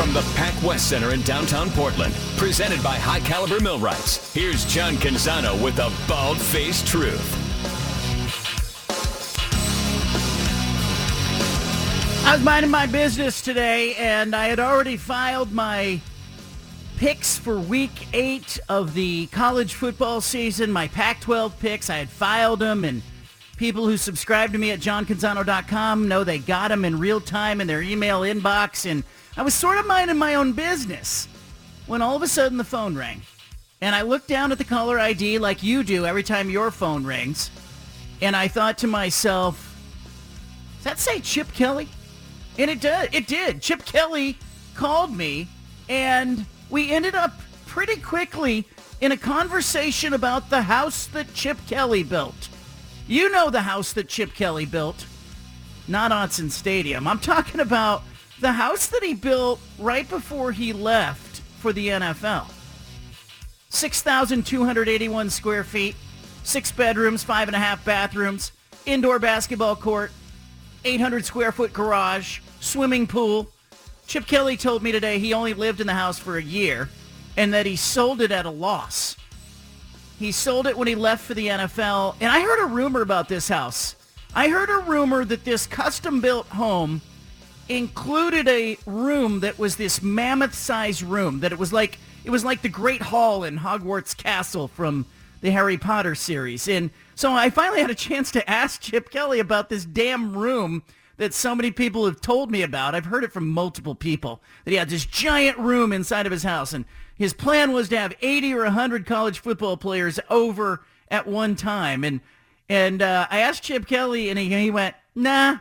From the Pac West Center in downtown Portland, presented by High Caliber Millwrights, here's John Canzano with the Bald Faced Truth. I was minding my business today, and I had already filed my picks for week eight of the college football season, my Pac-12 picks. I had filed them, and people who subscribe to me at johncanzano.com know they got them in real time in their email inbox, and I was sort of minding my own business when all of a sudden the phone rang. And I looked down at the caller ID like you do every time your phone rings, and I thought to myself, does that say Chip Kelly? And it did. It did. Chip Kelly called me, and we ended up pretty quickly in a conversation about the house that Chip Kelly built. You know the house that Chip Kelly built, not Autzen Stadium. I'm talking about the house that he built right before he left for the NFL. 6,281 square feet, six bedrooms, five and a half bathrooms, indoor basketball court, 800 square foot garage, swimming pool. Chip Kelly told me today he only lived in the house for a year and that he sold it at a loss. He sold it when he left for the NFL. And I heard a rumor about this house. I heard a rumor that this custom-built home included a room that was this mammoth-sized room that it was like it was like the Great Hall in Hogwarts Castle from the Harry Potter series. And so I finally had a chance to ask Chip Kelly about this damn room that so many people have told me about. I've heard it from multiple people that he had this giant room inside of his house and his plan was to have 80 or 100 college football players over at one time. And and uh, I asked Chip Kelly and he, he went, nah,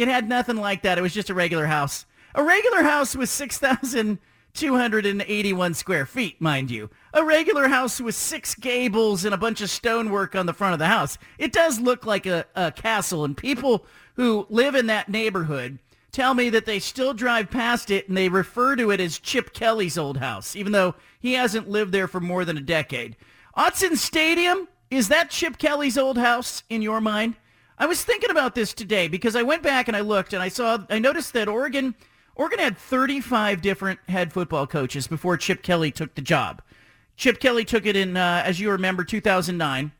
it had nothing like that. It was just a regular house. A regular house with 6,281 square feet, mind you. A regular house with six gables and a bunch of stonework on the front of the house. It does look like a, a castle, and people who live in that neighborhood tell me that they still drive past it and they refer to it as Chip Kelly's old house, even though he hasn't lived there for more than a decade. Autzen Stadium, is that Chip Kelly's old house in your mind? I was thinking about this today because I went back and I looked and I saw, I noticed that Oregon, Oregon had 35 different head football coaches before Chip Kelly took the job. Chip Kelly took it in, uh, as you remember, 2009.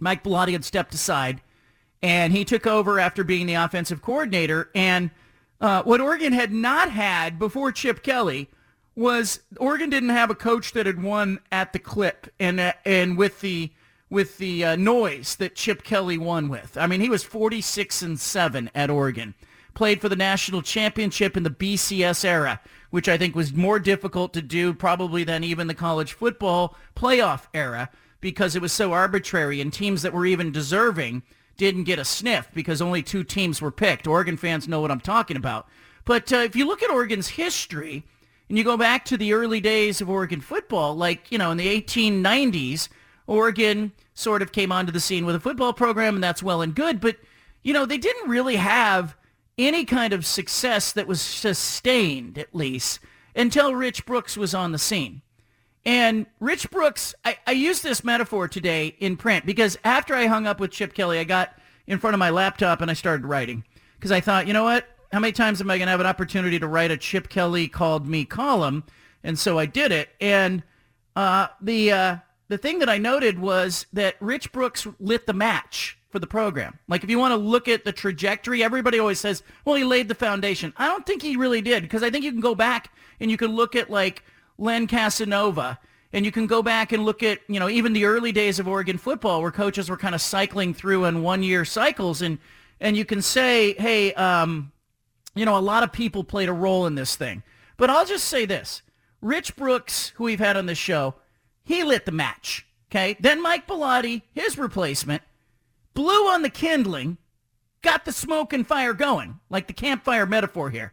Mike Bellotti had stepped aside and he took over after being the offensive coordinator. And uh, what Oregon had not had before Chip Kelly was Oregon didn't have a coach that had won at the clip and uh, and with the with the uh, noise that Chip Kelly won with. I mean, he was 46 and 7 at Oregon. Played for the national championship in the BCS era, which I think was more difficult to do probably than even the college football playoff era because it was so arbitrary and teams that were even deserving didn't get a sniff because only two teams were picked. Oregon fans know what I'm talking about. But uh, if you look at Oregon's history and you go back to the early days of Oregon football, like, you know, in the 1890s, Oregon sort of came onto the scene with a football program, and that's well and good. But, you know, they didn't really have any kind of success that was sustained, at least, until Rich Brooks was on the scene. And Rich Brooks, I, I used this metaphor today in print because after I hung up with Chip Kelly, I got in front of my laptop and I started writing because I thought, you know what? How many times am I going to have an opportunity to write a Chip Kelly called me column? And so I did it. And uh, the uh, the thing that I noted was that Rich Brooks lit the match for the program. Like if you want to look at the trajectory, everybody always says, well, he laid the foundation. I don't think he really did because I think you can go back and you can look at like Len Casanova and you can go back and look at, you know, even the early days of Oregon football where coaches were kind of cycling through in one-year cycles and and you can say, hey, um, you know, a lot of people played a role in this thing. But I'll just say this. Rich Brooks, who we've had on this show, he lit the match. Okay. Then Mike Bellotti, his replacement, blew on the kindling, got the smoke and fire going, like the campfire metaphor here.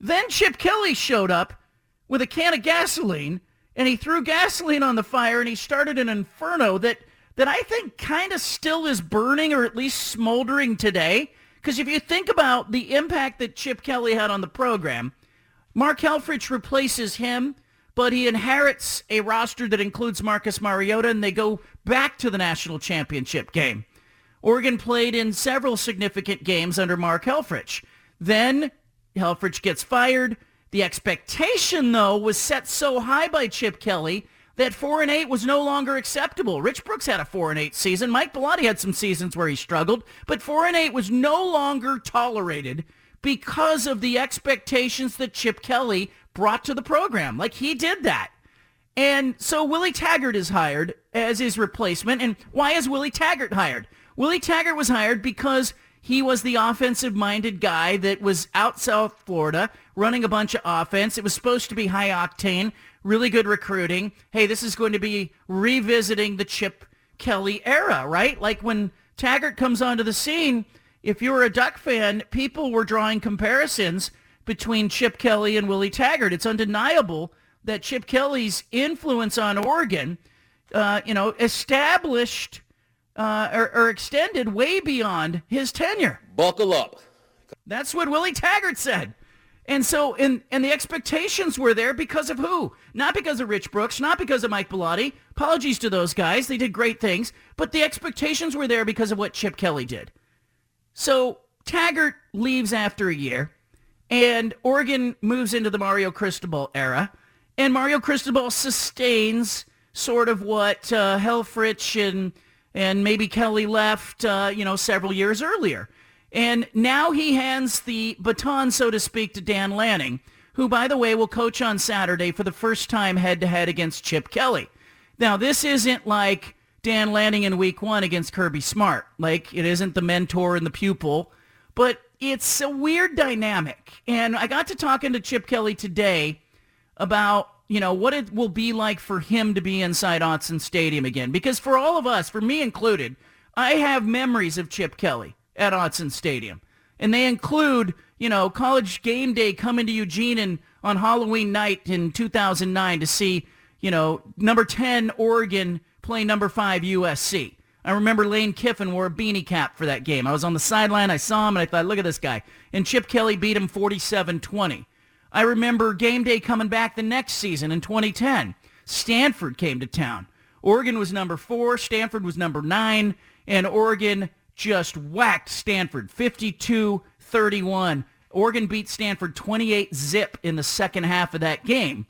Then Chip Kelly showed up with a can of gasoline and he threw gasoline on the fire and he started an inferno that that I think kind of still is burning or at least smoldering today. Because if you think about the impact that Chip Kelly had on the program, Mark Helfrich replaces him, but he inherits a roster that includes Marcus Mariota, and they go back to the national championship game. Oregon played in several significant games under Mark Helfrich. Then Helfrich gets fired. The expectation, though, was set so high by Chip Kelly that four and eight was no longer acceptable. Rich Brooks had a four and eight season. Mike Bellotti had some seasons where he struggled, but four and eight was no longer tolerated because of the expectations that Chip Kelly brought to the program. Like he did that. And so Willie Taggart is hired as his replacement. And why is Willie Taggart hired? Willie Taggart was hired because he was the offensive-minded guy that was out South Florida running a bunch of offense. It was supposed to be high octane, really good recruiting. Hey, this is going to be revisiting the Chip Kelly era, right? Like when Taggart comes onto the scene, if you were a Duck fan, people were drawing comparisons between Chip Kelly and Willie Taggart. It's undeniable that Chip Kelly's influence on Oregon, uh, you know, established uh, or, or extended way beyond his tenure. Buckle up. That's what Willie Taggart said. And so, and, and the expectations were there because of who? Not because of Rich Brooks, not because of Mike Bellotti. Apologies to those guys. They did great things. But the expectations were there because of what Chip Kelly did. So Taggart leaves after a year, and Oregon moves into the Mario Cristobal era. And Mario Cristobal sustains sort of what uh, Helfrich and and maybe Kelly left, uh, you know, several years earlier. And now he hands the baton, so to speak, to Dan Lanning, who, by the way, will coach on Saturday for the first time head-to-head against Chip Kelly. Now, this isn't like Dan Lanning in week one against Kirby Smart. Like, it isn't the mentor and the pupil, but it's a weird dynamic. And I got to talking to Chip Kelly today about you know, what it will be like for him to be inside Autzen Stadium again. Because for all of us, for me included, I have memories of Chip Kelly at Autzen Stadium. And they include, you know, college game day coming to Eugene and on Halloween night in 2009 to see, you know, number 10 Oregon play number 5 USC. I remember Lane Kiffin wore a beanie cap for that game. I was on the sideline. I saw him and I thought, look at this guy. And Chip Kelly beat him 47-20. I remember game day coming back the next season in 2010. Stanford came to town. Oregon was number four. Stanford was number nine. And Oregon just whacked Stanford 52-31. Oregon beat Stanford 28 zip in the second half of that game.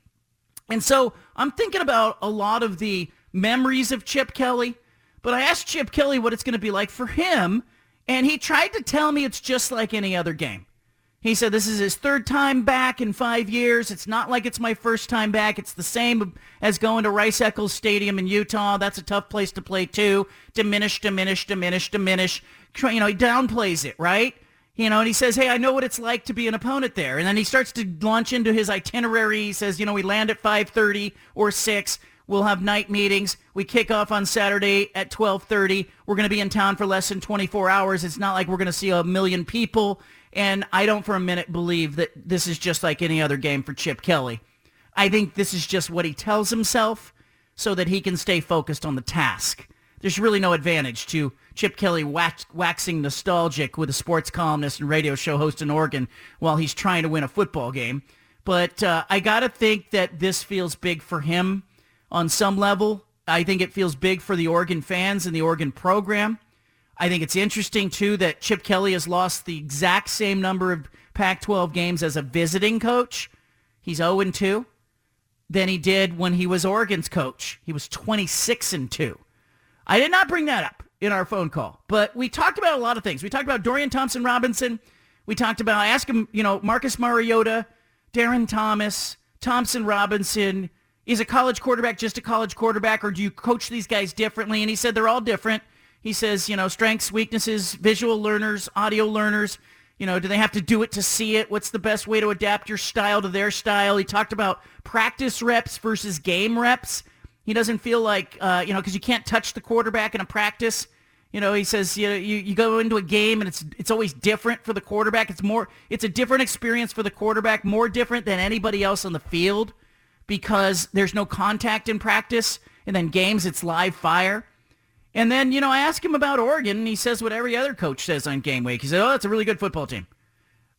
And so I'm thinking about a lot of the memories of Chip Kelly. But I asked Chip Kelly what it's going to be like for him. And he tried to tell me it's just like any other game. He said this is his third time back in five years. It's not like it's my first time back. It's the same as going to Rice Eccles Stadium in Utah. That's a tough place to play too. Diminish, diminish, diminish, diminish. You know, he downplays it, right? You know, and he says, hey, I know what it's like to be an opponent there. And then he starts to launch into his itinerary. He says, you know, we land at 5.30 or 6. We'll have night meetings. We kick off on Saturday at 12.30. We're going to be in town for less than 24 hours. It's not like we're going to see a million people. And I don't for a minute believe that this is just like any other game for Chip Kelly. I think this is just what he tells himself so that he can stay focused on the task. There's really no advantage to Chip Kelly wax, waxing nostalgic with a sports columnist and radio show host in Oregon while he's trying to win a football game. But uh, I got to think that this feels big for him on some level. I think it feels big for the Oregon fans and the Oregon program. I think it's interesting, too, that Chip Kelly has lost the exact same number of Pac-12 games as a visiting coach. He's 0-2 than he did when he was Oregon's coach. He was 26 and 2. I did not bring that up in our phone call, but we talked about a lot of things. We talked about Dorian Thompson Robinson. We talked about, I asked him, you know, Marcus Mariota, Darren Thomas, Thompson Robinson. Is a college quarterback just a college quarterback, or do you coach these guys differently? And he said they're all different. He says, you know, strengths, weaknesses, visual learners, audio learners. You know, do they have to do it to see it? What's the best way to adapt your style to their style? He talked about practice reps versus game reps. He doesn't feel like, uh, you know, because you can't touch the quarterback in a practice. You know, he says you, know, you you go into a game and it's it's always different for the quarterback. It's more it's a different experience for the quarterback, more different than anybody else on the field because there's no contact in practice, and then games it's live fire. And then, you know, I asked him about Oregon, and he says what every other coach says on game week. He said, oh, that's a really good football team.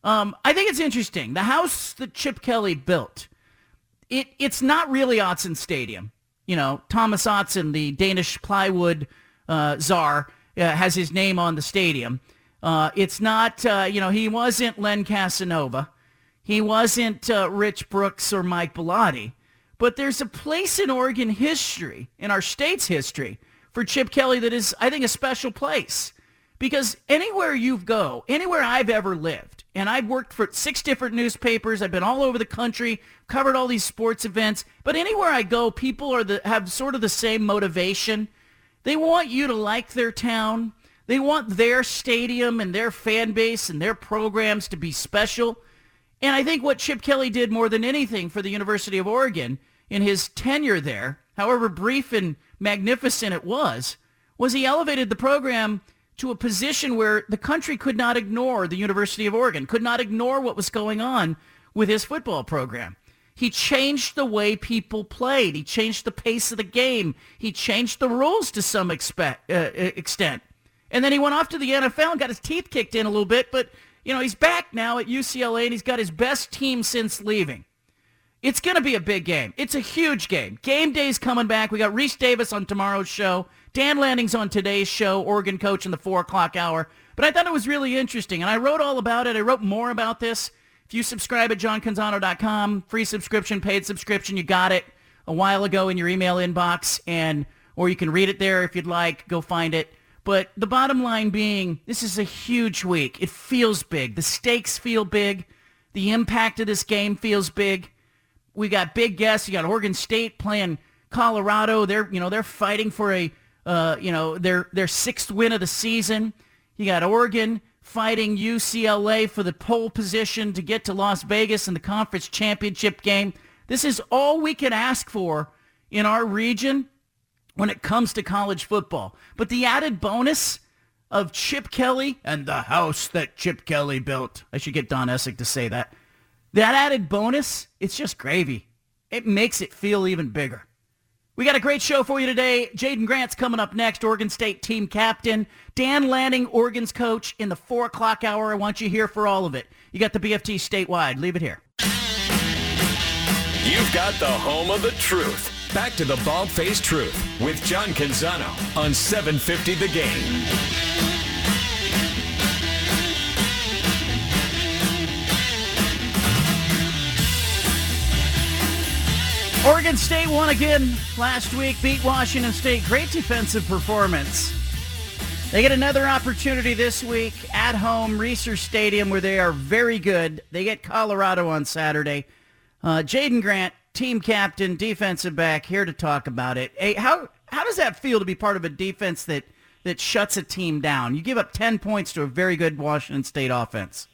Um, I think it's interesting. The house that Chip Kelly built, it it's not really Autzen Stadium. You know, Thomas Autzen, the Danish plywood uh, czar, uh, has his name on the stadium. Uh, it's not, uh, you know, he wasn't Len Casanova. He wasn't uh, Rich Brooks or Mike Bellotti. But there's a place in Oregon history, in our state's history, for Chip Kelly that is, I think, a special place. Because anywhere you go, anywhere I've ever lived, and I've worked for six different newspapers, I've been all over the country, covered all these sports events, but anywhere I go, people are the, have sort of the same motivation. They want you to like their town. They want their stadium and their fan base and their programs to be special. And I think what Chip Kelly did more than anything for the University of Oregon in his tenure there, however brief and magnificent it was, was he elevated the program to a position where the country could not ignore the University of Oregon, could not ignore what was going on with his football program. He changed the way people played. He changed the pace of the game. He changed the rules to some uh, extent. And then he went off to the NFL and got his teeth kicked in a little bit, but you know, he's back now at UCLA and he's got his best team since leaving. It's going to be a big game. It's a huge game. Game day's coming back. We got Rece Davis on tomorrow's show. Dan Lanning's on today's show, Oregon coach in the 4 o'clock hour. But I thought it was really interesting, and I wrote all about it. I wrote more about this. If you subscribe at johncanzano.com, free subscription, paid subscription, you got it a while ago in your email inbox, and or you can read it there if you'd like. Go find it. But the bottom line being, this is a huge week. It feels big. The stakes feel big. The impact of this game feels big. We got big guests. You got Oregon State playing Colorado. They're you know they're fighting for a uh, you know their their sixth win of the season. You got Oregon fighting UCLA for the pole position to get to Las Vegas in the conference championship game. This is all we can ask for in our region when it comes to college football. But the added bonus of Chip Kelly and the house that Chip Kelly built. I should get Don Essig to say that. That added bonus, it's just gravy. It makes it feel even bigger. We got a great show for you today. Jaden Grant's coming up next, Oregon State team captain. Dan Lanning, Oregon's coach, in the 4 o'clock hour. I want you here for all of it. You got the BFT statewide. Leave it here. You've got the home of the truth. Back to the Bald Faced Truth with John Canzano on 750 The Game. Oregon State won again last week, beat Washington State. Great defensive performance. They get another opportunity this week at home, Reser Stadium, where they are very good. They get Colorado on Saturday. Uh, Jaden Grant, team captain, defensive back, here to talk about it. Hey, how how does that feel to be part of a defense that that shuts a team down? You give up ten points to a very good Washington State offense.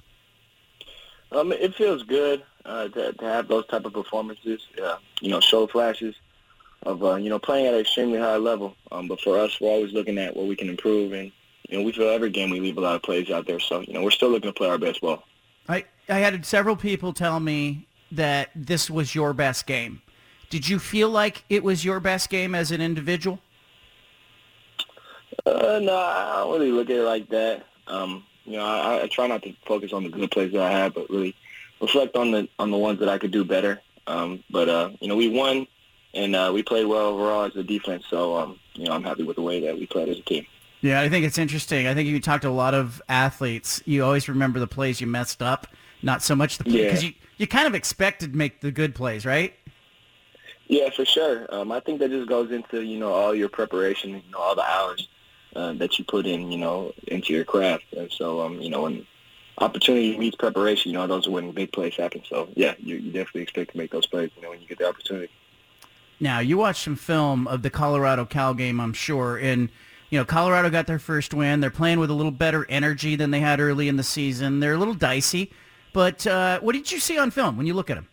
Um, it feels good uh, to, to have those type of performances. Uh, you know, show flashes of uh, you know playing at an extremely high level. Um, but for us, we're always looking at what we can improve, and you know, we feel every game we leave a lot of plays out there. So you know, we're still looking to play our best ball. I I had several people tell me that this was your best game. Did you feel like it was your best game as an individual? Uh, no, I don't really look at it like that. Um, you know, I, I try not to focus on the good plays that I have, but really reflect on the on the ones that I could do better. Um, but uh, you know, we won, and uh, we played well overall as a defense. So um, you know, I'm happy with the way that we played as a team. Yeah, I think it's interesting. I think you talk to a lot of athletes. You always remember the plays you messed up, not so much the plays because yeah. you you kind of expected to make the good plays, right? Yeah, for sure. Um, I think that just goes into you know all your preparation, you know all the hours uh, that you put in, you know, into your craft. And so, um, you know, when opportunity meets preparation, you know, those are when big plays happen. So, yeah, you, you definitely expect to make those plays, you know, when you get the opportunity. Now, you watched some film of the Colorado Cal game, I'm sure, and you know, Colorado got their first win. They're playing with a little better energy than they had early in the season. They're a little dicey. But uh, what did you see on film when you look at them?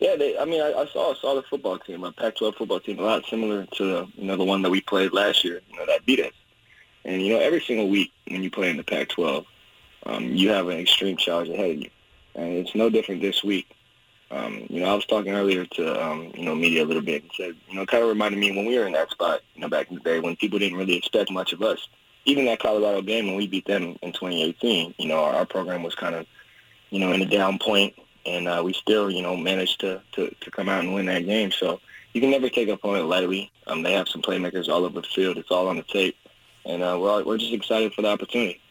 Yeah, they, I mean, I, I saw a solid football team, a Pac-12 football team, a lot similar to the, you know the one that we played last year, you know, that beat us. And you know, every single week when you play in the Pac-12, um, you have an extreme challenge ahead of you, and it's no different this week. Um, you know, I was talking earlier to um, you know media a little bit and said, you know, it kind of reminded me when we were in that spot, you know, back in the day when people didn't really expect much of us. Even that Colorado game when we beat them in 2018, you know, our, our program was kind of, you know, in a down point, and uh, we still, you know, managed to, to to come out and win that game. So you can never take an opponent lightly. Um, they have some playmakers all over the field. It's all on the tape, and uh, we're all, we're just excited for the opportunity.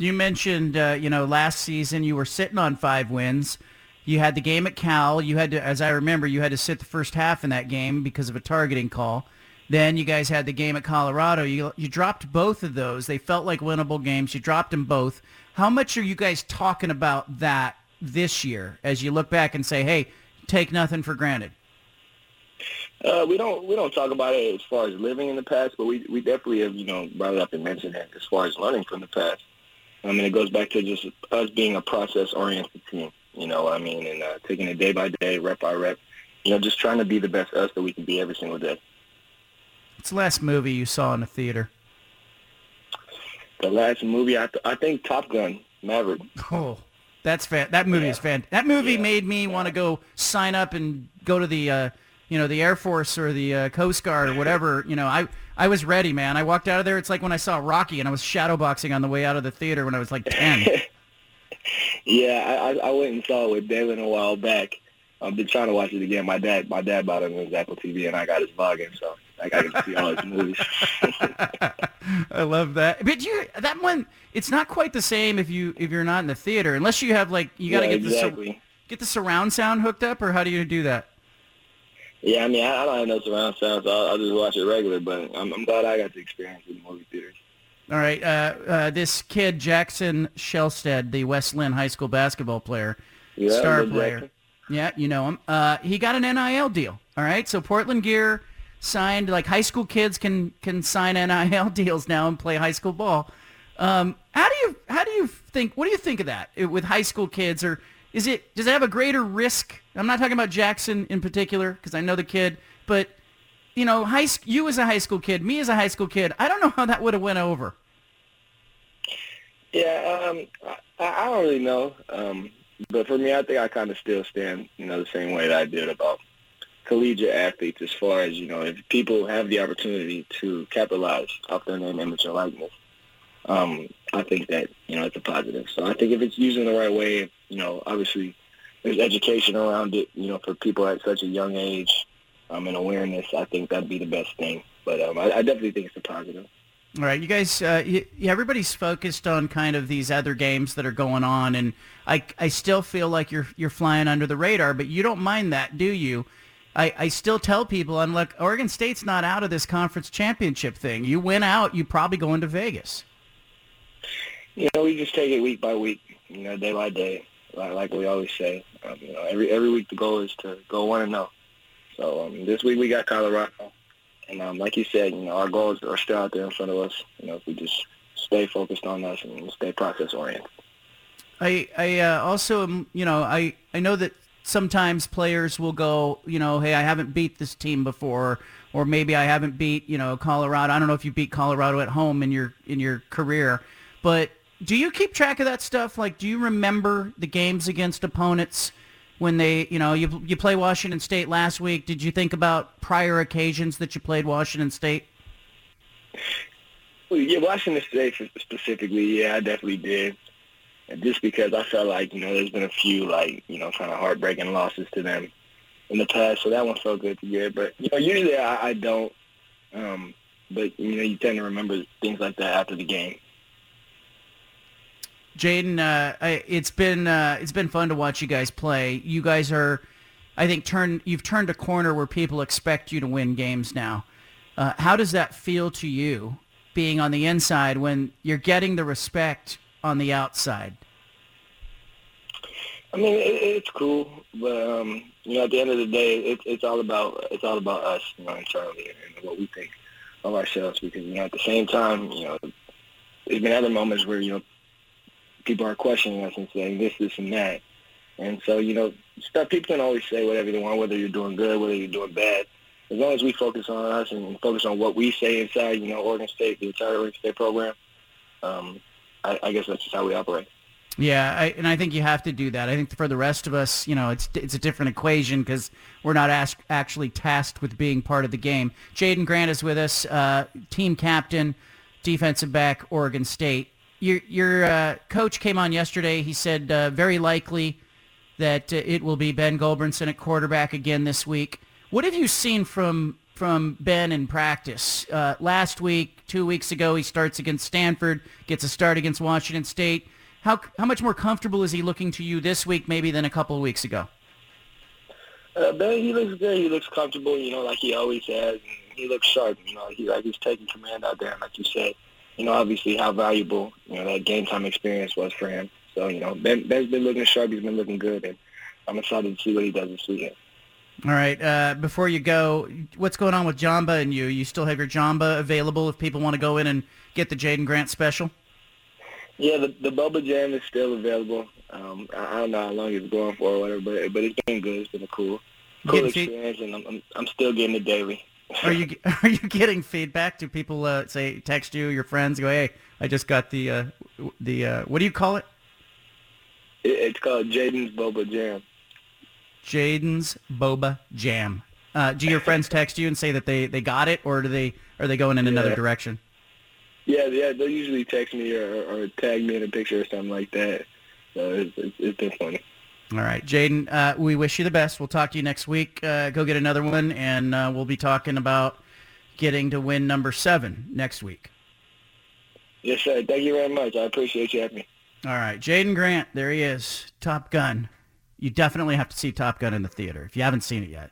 You mentioned, uh, you know, last season you were sitting on five wins. You had the game at Cal. You had to, as I remember, you had to sit the first half in that game because of a targeting call. Then you guys had the game at Colorado. You you dropped both of those. They felt like winnable games. You dropped them both. How much are you guys talking about that this year as you look back and say, "Hey, take nothing for granted"? Uh, we don't we don't talk about it as far as living in the past, but we we definitely have you know brought it up and mentioned it as far as learning from the past. I mean, it goes back to just us being a process oriented team. You know what I mean? And uh, taking it day by day, rep by rep. You know, just trying to be the best us that we can be every single day. What's the last movie you saw in the theater? The last movie, I, th- I think Top Gun, Maverick. Oh, that's fan. That movie Yeah. is fan. That movie Yeah. made me want to go sign up and go to the, uh, you know, the Air Force or the uh, Coast Guard or whatever. You know, I I was ready, man. I walked out of there. It's like when I saw Rocky and I was shadowboxing on the way out of the theater when I was like ten. Yeah, I, I I went and saw it with Dalen a while back. I've been trying to watch it again. My dad, my dad bought it on his Apple TV, and I got his login, so I got to see all his movies. I love that. But you that one, it's not quite the same if you if you're not in the theater unless you have like you got to yeah, get the sur- get the surround sound hooked up or how do you do that? Yeah, I mean, I, I don't have no surround sound, so I'll, I'll just watch it regular. But I'm, I'm glad I got to experience it in movie theaters. All right, uh, uh, this kid Jackson Shelstad, the West Linn High School basketball player, Yeah, star player. Jackson. Yeah, you know him. Uh, he got an NIL deal. All right, so Portland Gear signed like high school kids can can sign NIL deals now and play high school ball. Um, how do you how do you think? What do you think of that with high school kids? Or is it does it have a greater risk? I'm not talking about Jackson in particular because I know the kid, but you know, high sc- you as a high school kid, me as a high school kid, I don't know how that would have went over. Yeah, um, I, I don't really know. Um, but for me, I think I kind of still stand, you know, the same way that I did about collegiate athletes as far as, you know, if people have the opportunity to capitalize off their name, image, and likeness, um, I think that, you know, it's a positive. So I think if it's used in the right way, you know, obviously there's education around it, you know, for people at such a young age um, and awareness, I think that'd be the best thing. But um, I, I definitely think it's a positive. All right, you guys. Uh, y yeah, everybody's focused on kind of these other games that are going on, and I, I still feel like you're you're flying under the radar, but you don't mind that, do you? I, I still tell people, I'm like, Oregon State's not out of this conference championship thing. You win out, you probably go into Vegas. You know, we just take it week by week, you know, day by day, like, like we always say. Um, you know, every every week the goal is to go one and zero. So um, this week we got Colorado, and um, like you said, you know, our goals are still out there in front of us. You know, if we just stay focused on us and stay process oriented. I I uh, also am, you know I I know that sometimes players will go you know hey I haven't beat this team before or maybe I haven't beat you know Colorado I don't know if you beat Colorado at home in your in your career but do you keep track of that stuff like do you remember the games against opponents when they you know you you play Washington State last week did you think about prior occasions that you played Washington State Well, yeah, Washington State specifically, yeah, I definitely did. And just because I felt like, you know, there's been a few, like, you know, kind of heartbreaking losses to them in the past, so that one felt good to get. But, you know, usually I, I don't. Um, but, you know, you tend to remember things like that after the game. Jaden, uh, it's been uh, it's been fun to watch you guys play. You guys are, I think, turn you've turned a corner where people expect you to win games now. Uh, how does that feel to you, being on the inside when you're getting the respect on the outside? I mean, it, it's cool, but um, you know, at the end of the day, it's it's all about it's all about us, you know, internally and what we think of ourselves. Because you know, at the same time, you know, there's been other moments where you know people are questioning us and saying this, this, and that, and so you know, stuff people can always say whatever they want, whether you're doing good, whether you're doing bad. As long as we focus on us and focus on what we say inside, you know, Oregon State, the entire Oregon State program, um, I, I guess that's just how we operate. Yeah, I, and I think you have to do that. I think for the rest of us, you know, it's it's a different equation because we're not ask, actually tasked with being part of the game. Jaden Grant is with us, uh, team captain, defensive back, Oregon State. Your your uh, coach came on yesterday. He said uh, very likely that uh, it will be Ben Gulbranson at quarterback again this week. What have you seen from from Ben in practice? Uh, last week, two weeks ago, he starts against Stanford, gets a start against Washington State. How how much more comfortable is he looking to you this week, maybe than a couple of weeks ago? Uh, ben, he looks good. He looks comfortable, you know, like he always has. He looks sharp, you know. He like he's taking command out there, like you said. You know, obviously how valuable you know that game time experience was for him. So you know, Ben Ben's been looking sharp. He's been looking good, and I'm excited to see what he does this weekend. All right. Uh, before you go, what's going on with Jamba and you? You still have your Jamba available if people want to go in and get the Jaden Grant special? Yeah, the the Boba Jam is still available. Um, I, I don't know how long it's going for or whatever, but but it's been good. It's been a cool, cool experience, and I'm, I'm I'm still getting it daily. Are you are you getting feedback? Do people uh, say text you, your friends, go, hey, I just got the uh, the uh, what do you call it? it it's called Jaden's Boba Jam. Jaden's Boba Jam. Uh, do your friends text you and say that they, they got it, or do they are they going in Yeah. another direction? Yeah, yeah, they'll usually text me or, or tag me in a picture or something like that. So it's, it's, it's been funny. All right, Jaden, uh, we wish you the best. We'll talk to you next week. Uh, go get another one, and uh, we'll be talking about getting to win number seven next week. Yes, sir. Thank you very much. I appreciate you having me. All right, Jaden Grant, there he is, Top Gun. You definitely have to see Top Gun in the theater if you haven't seen it yet.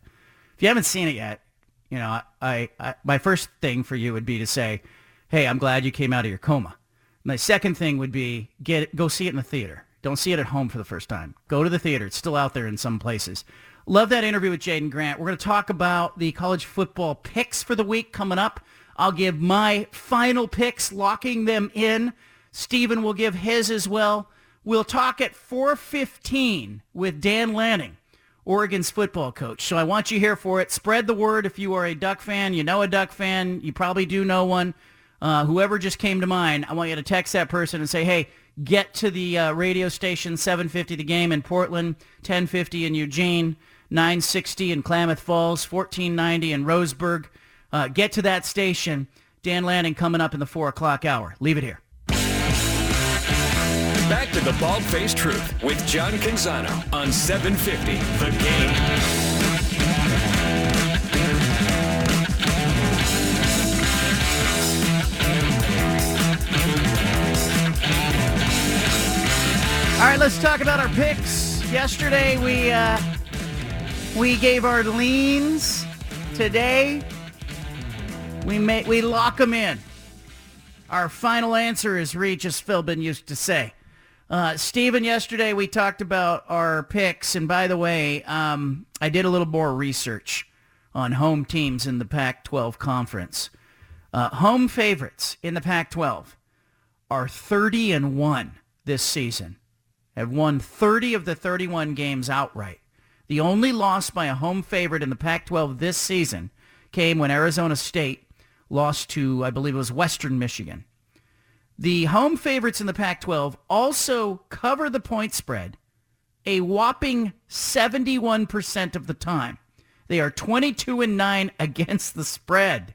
If you haven't seen it yet, you know, I, I my first thing for you would be to say, "Hey, I'm glad you came out of your coma." My second thing would be get go see it in the theater. Don't see it at home for the first time. Go to the theater. It's still out there in some places. Love that interview with Jaden Grant. We're going to talk about the college football picks for the week coming up. I'll give my final picks, locking them in. Steven will give his as well. We'll talk at 4.15 with Dan Lanning, Oregon's football coach. So I want you here for it. Spread the word if you are a Duck fan. You know a Duck fan. You probably do know one. Uh, whoever just came to mind, I want you to text that person and say, hey, get to the uh, radio station 750 The Game in Portland, 1050 in Eugene, 960 in Klamath Falls, 1490 in Roseburg. Uh, get to that station. Dan Lanning coming up in the 4 o'clock hour. Leave it here. Back to the Bald Faced Truth with John Canzano on 750 The Game. All right, let's talk about our picks. Yesterday we uh, we gave our leans. Today we may, we lock them in. Our final answer is as Philbin used to say. Uh, Steven, yesterday we talked about our picks, and by the way, um, I did a little more research on home teams in the Pac-12 conference. Uh, home favorites in the Pac-12 are 30 and 1 this season have won 30 of the 31 games outright. The only loss by a home favorite in the Pac-12 this season came when Arizona State lost to, I believe it was Western Michigan. The home favorites in the Pac-12 also cover the point spread a whopping 71% of the time. They are 22 and 9 against the spread.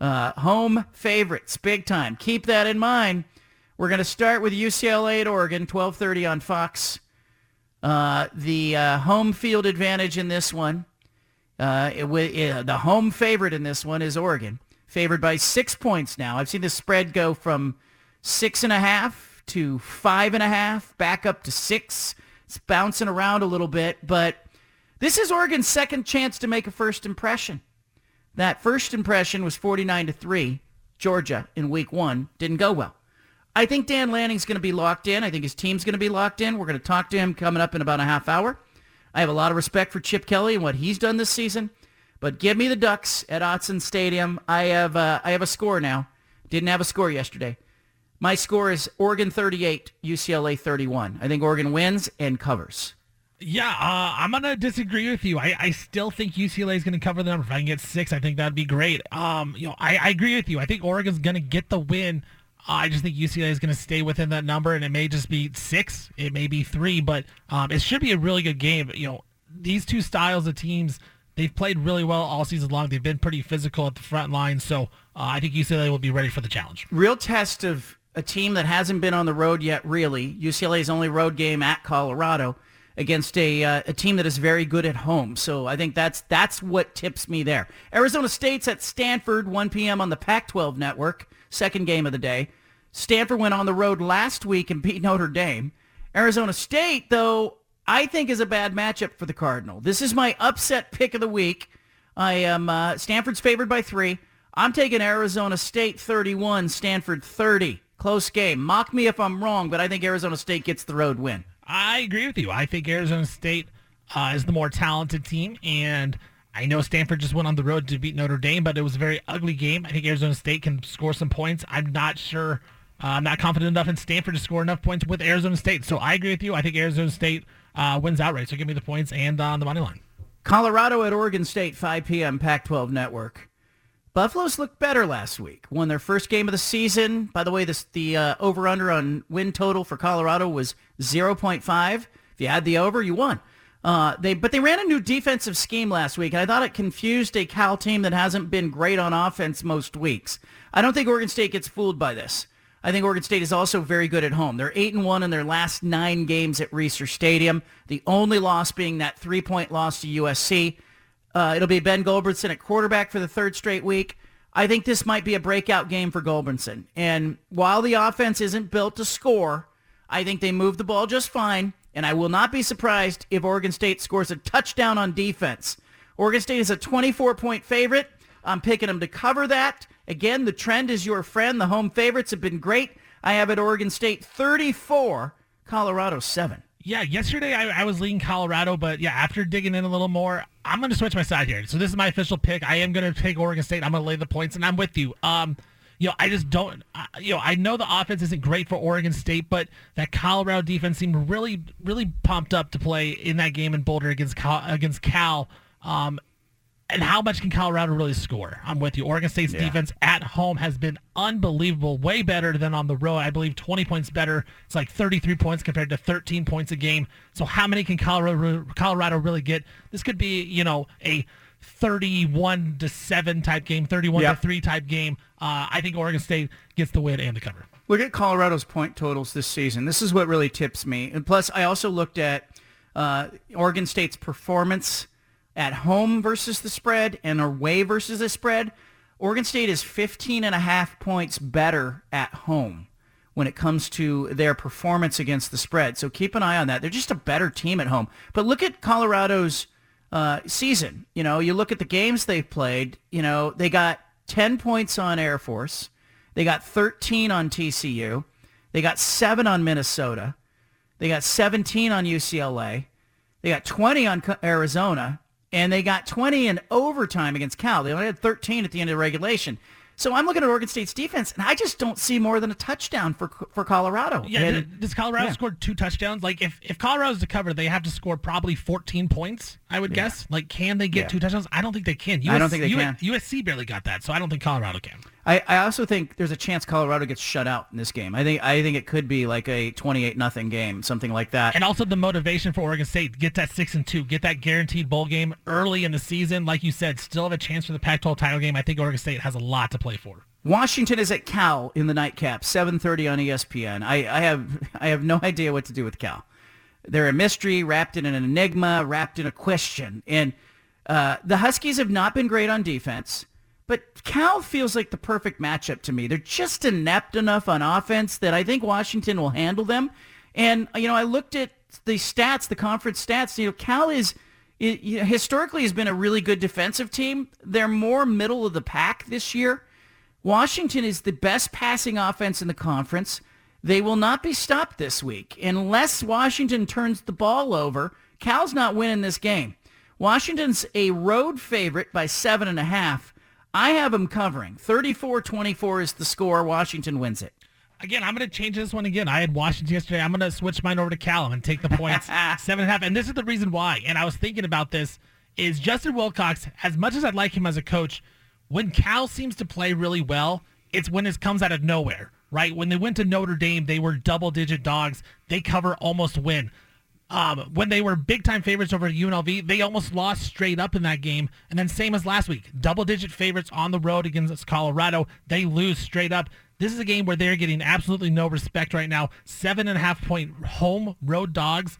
Uh, home favorites, big time. Keep that in mind. We're going to start with UCLA at Oregon, 12:30 on Fox. Uh, the uh, home field advantage in this one, uh, it, uh, the home favorite in this one is Oregon, favored by six points now. I've seen the spread go from six and a half to five and a half, back up to six. It's bouncing around a little bit, but this is Oregon's second chance to make a first impression. That first impression was 49 to 3, Georgia in week one. Didn't go well. I think Dan Lanning's going to be locked in. I think his team's going to be locked in. We're going to talk to him coming up in about a half hour. I have a lot of respect for Chip Kelly and what he's done this season. But give me the Ducks at Autzen Stadium. I have uh, I have a score now. Didn't have a score yesterday. My score is Oregon 38, UCLA 31. I think Oregon wins and covers. Yeah, uh, I'm gonna disagree with you. I, I still think UCLA is gonna cover the number. If I can get six, I think that'd be great. Um, you know, I, I agree with you. I think Oregon's gonna get the win. I just think UCLA is going to stay within that number, and it may just be six, it may be three, but um, it should be a really good game. You know, these two styles of teams, they've played really well all season long. They've been pretty physical at the front line, so uh, I think UCLA will be ready for the challenge. Real test of a team that hasn't been on the road yet, really. UCLA's only road game at Colorado against a uh, a team that is very good at home. So I think that's that's what tips me there. Arizona State's at Stanford, 1 p.m. on the Pac-12 network, second game of the day. Stanford went on the road last week and beat Notre Dame. Arizona State, though, I think is a bad matchup for the Cardinal. This is my upset pick of the week. I am uh, Stanford's favored by three. I'm taking Arizona State 31, Stanford 30. Close game. Mock me if I'm wrong, but I think Arizona State gets the road win. I agree with you. I think Arizona State uh, is the more talented team, and I know Stanford just went on the road to beat Notre Dame, but it was a very ugly game. I think Arizona State can score some points. I'm not sure. Uh, I'm not confident enough in Stanford to score enough points with Arizona State. So I agree with you. I think Arizona State uh, wins outright. So give me the points and uh, on the money line. Colorado at Oregon State, 5 p.m. Pac-12 Network. Buffalo's looked better last week. Won their first game of the season. By the way, this, the uh, over-under on win total for Colorado was 0.5. If you add the over, you won. Uh, they but they ran a new defensive scheme last week, and I thought it confused a Cal team that hasn't been great on offense most weeks. I don't think Oregon State gets fooled by this. I think Oregon State is also very good at home. They're eight and one in their last nine games at Reser Stadium. The only loss being that three-point loss to USC. Uh, it'll be Ben Gulbranson at quarterback for the third straight week. I think this might be a breakout game for Gulbranson. And while the offense isn't built to score, I think they move the ball just fine. And I will not be surprised if Oregon State scores a touchdown on defense. Oregon State is a 24-point favorite. I'm picking them to cover that. Again, the trend is your friend. The home favorites have been great. I have at Oregon State 34, Colorado 7. Yeah, yesterday I, I was leaning Colorado, but yeah, after digging in a little more, I'm going to switch my side here. So this is my official pick. I am going to take Oregon State. I'm going to lay the points, and I'm with you. Um, you know, I just don't, uh, you know, I know the offense isn't great for Oregon State, but that Colorado defense seemed really, really pumped up to play in that game in Boulder against Cal, against Cal. Um, and how much can Colorado really score? I'm with you. Oregon State's Yeah. defense at home has been unbelievable, way better than on the road. I believe 20 points better. It's like 33 points compared to 13 points a game. So how many can Colorado Colorado really get? This could be, you know, a 31 to 7 type game, 31 Yep. to 3 type game. Uh, I think Oregon State gets the win and the cover. Look at Colorado's point totals this season. This is what really tips me. And plus, I also looked at uh, Oregon State's performance at home versus the spread and away versus the spread. Oregon State is 15 and a half points better at home when it comes to their performance against the spread. So keep an eye on that. They're just a better team at home. But look at Colorado's uh, season. You know, you look at the games they've played. You know, they got 10 points on Air Force. They got 13 on TCU. They got 7 on Minnesota. They got 17 on UCLA. They got 20 on Arizona. And they got 20 in overtime against Cal. They only had 13 at the end of regulation. So I'm looking at Oregon State's defense, and I just don't see more than a touchdown for for Colorado. Yeah, And- does Colorado yeah. score two touchdowns? Like if if Colorado's to cover, they have to score probably 14 points. I would guess. Like, can they get Yeah. two touchdowns? I don't think they can. I don't think they can. USC barely got that, so I don't think Colorado can. I, I also think there's a chance Colorado gets shut out in this game. I think I think it could be like a 28 nothing game, something like that. And also the motivation for Oregon State, get that six and two, get that guaranteed bowl game early in the season. Like you said, still have a chance for the Pac-12 title game. I think Oregon State has a lot to play for. Washington is at Cal in the nightcap, 7:30 on ESPN. I, I have I have no idea what to do with Cal. They're a mystery wrapped in an enigma, wrapped in a question. And uh, the Huskies have not been great on defense, but Cal feels like the perfect matchup to me. They're just inept enough on offense that I think Washington will handle them. And you know, I looked at the stats, the conference stats. You know, Cal is it, you know, historically has been a really good defensive team. They're more middle of the pack this year. Washington is the best passing offense in the conference. They will not be stopped this week unless Washington turns the ball over. Cal's not winning this game. Washington's a road favorite by seven and a half. I have them covering. 34-24 is the score. Washington wins it. Again, I'm going to change this one again. I had Washington yesterday. I'm going to switch mine over to Callum and take the points seven and a half. And this is the reason why. And I was thinking about this is Justin Wilcox, as much as I'd like him as a coach, when Cal seems to play really well, it's when it comes out of nowhere. right? When they went to Notre Dame, they were double-digit dogs. They cover, almost win. Um, when they were big-time favorites over UNLV, they almost lost straight up in that game. And then same as last week, double-digit favorites on the road against Colorado. They lose straight up. This is a game where they're getting absolutely no respect right now. Seven and a half point home road dogs.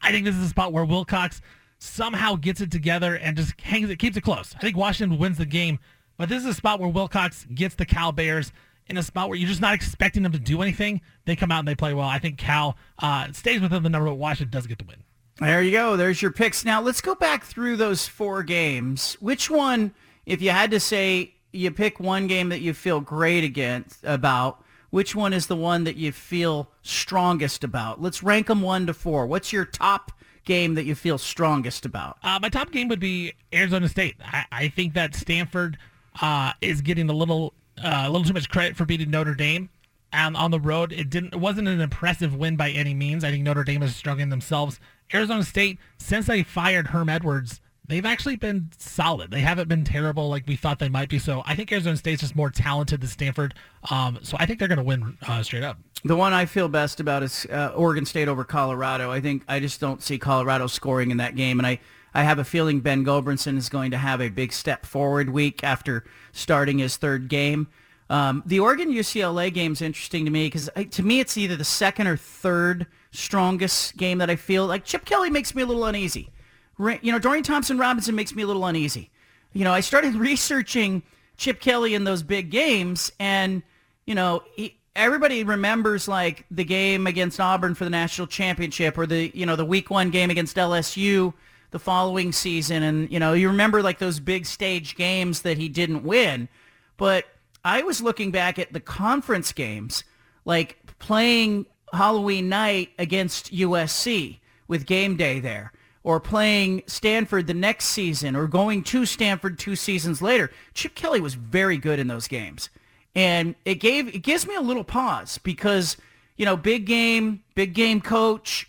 I think this is a spot where Wilcox somehow gets it together and just hangs it, keeps it close. I think Washington wins the game, but this is a spot where Wilcox gets the Cal Bears in a spot where you're just not expecting them to do anything. They come out and they play well. I think Cal uh, stays within the number, but Washington does get the win. There you go. There's your picks. Now let's go back through those four games. Which one, if you had to say you pick one game that you feel great against about, which one is the one that you feel strongest about? Let's rank them one to four. What's your top game that you feel strongest about? Uh, my top game would be Arizona State. I, I think that Stanford uh, is getting a little uh, a little too much credit for beating Notre Dame. On the road, it didn't it wasn't an impressive win by any means. I think Notre Dame is struggling themselves. Arizona State, since they fired Herm Edwards, they've actually been solid. They haven't been terrible like we thought they might be. So I think Arizona State's just more talented than Stanford. Um, so I think they're going to win uh, straight up. The one I feel best about is uh, Oregon State over Colorado. I think I just don't see Colorado scoring in that game, and I, I have a feeling Ben Gulbranson is going to have a big step forward week after starting his third game. Um, the Oregon UCLA game is interesting to me because to me it's either the second or third strongest game that I feel like Chip Kelly makes me a little uneasy. You know, Dorian Thompson Robinson makes me a little uneasy. You know, I started researching Chip Kelly in those big games, and you know, he, everybody remembers like the game against Auburn for the national championship, or the you know the Week One game against LSU the following season, and you know you remember like those big stage games that he didn't win, but I was looking back at the conference games, like playing Halloween night against USC with game day there, or playing Stanford the next season, or going to Stanford two seasons later. Chip Kelly was very good in those games. And it gave it gives me a little pause because, you know, big game, big game coach,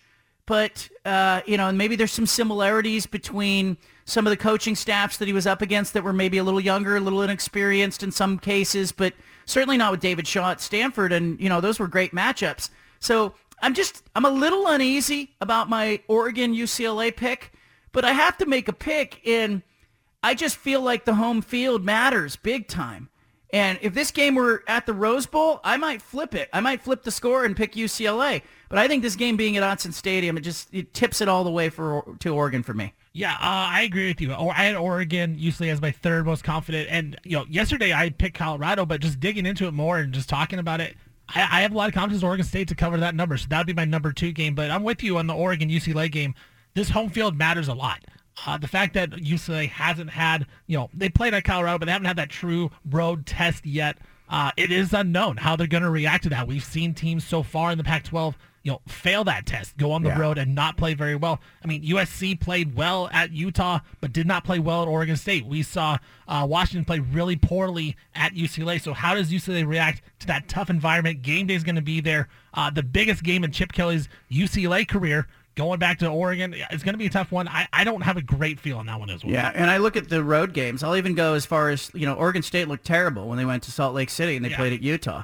but uh, you know, maybe there's some similarities between some of the coaching staffs that he was up against that were maybe a little younger, a little inexperienced in some cases, but certainly not with David Shaw at Stanford. And, you know, those were great matchups. So I'm just, I'm a little uneasy about my Oregon UCLA pick, but I have to make a pick and I just feel like the home field matters big time. And if this game were at the Rose Bowl, I might flip it. I might flip the score and pick UCLA. But I think this game being at Autzen Stadium, it just it tips it all the way for to Oregon for me. Yeah, uh, I agree with you. I had Oregon usually as my third most confident, and you know, yesterday I picked Colorado, but just digging into it more and just talking about it, I, I have a lot of confidence in Oregon State to cover that number. So that would be my number two game. But I'm with you on the Oregon UCLA game. This home field matters a lot. Uh, the fact that UCLA hasn't had, you know, they played at Colorado, but they haven't had that true road test yet. Uh, it is unknown how they're going to react to that. We've seen teams so far in the Pac-12 you know, fail that test, go on the yeah. road and not play very well. I mean, USC played well at Utah, but did not play well at Oregon State. We saw uh, Washington play really poorly at UCLA. So how does UCLA react to that tough environment? Game day is going to be there. Uh, the biggest game in Chip Kelly's UCLA career. Going back to Oregon, it's going to be a tough one. I, I don't have a great feel on that one as well. Yeah, and I look at the road games. I'll even go as far as, you know, Oregon State looked terrible when they went to Salt Lake City and they yeah. played at Utah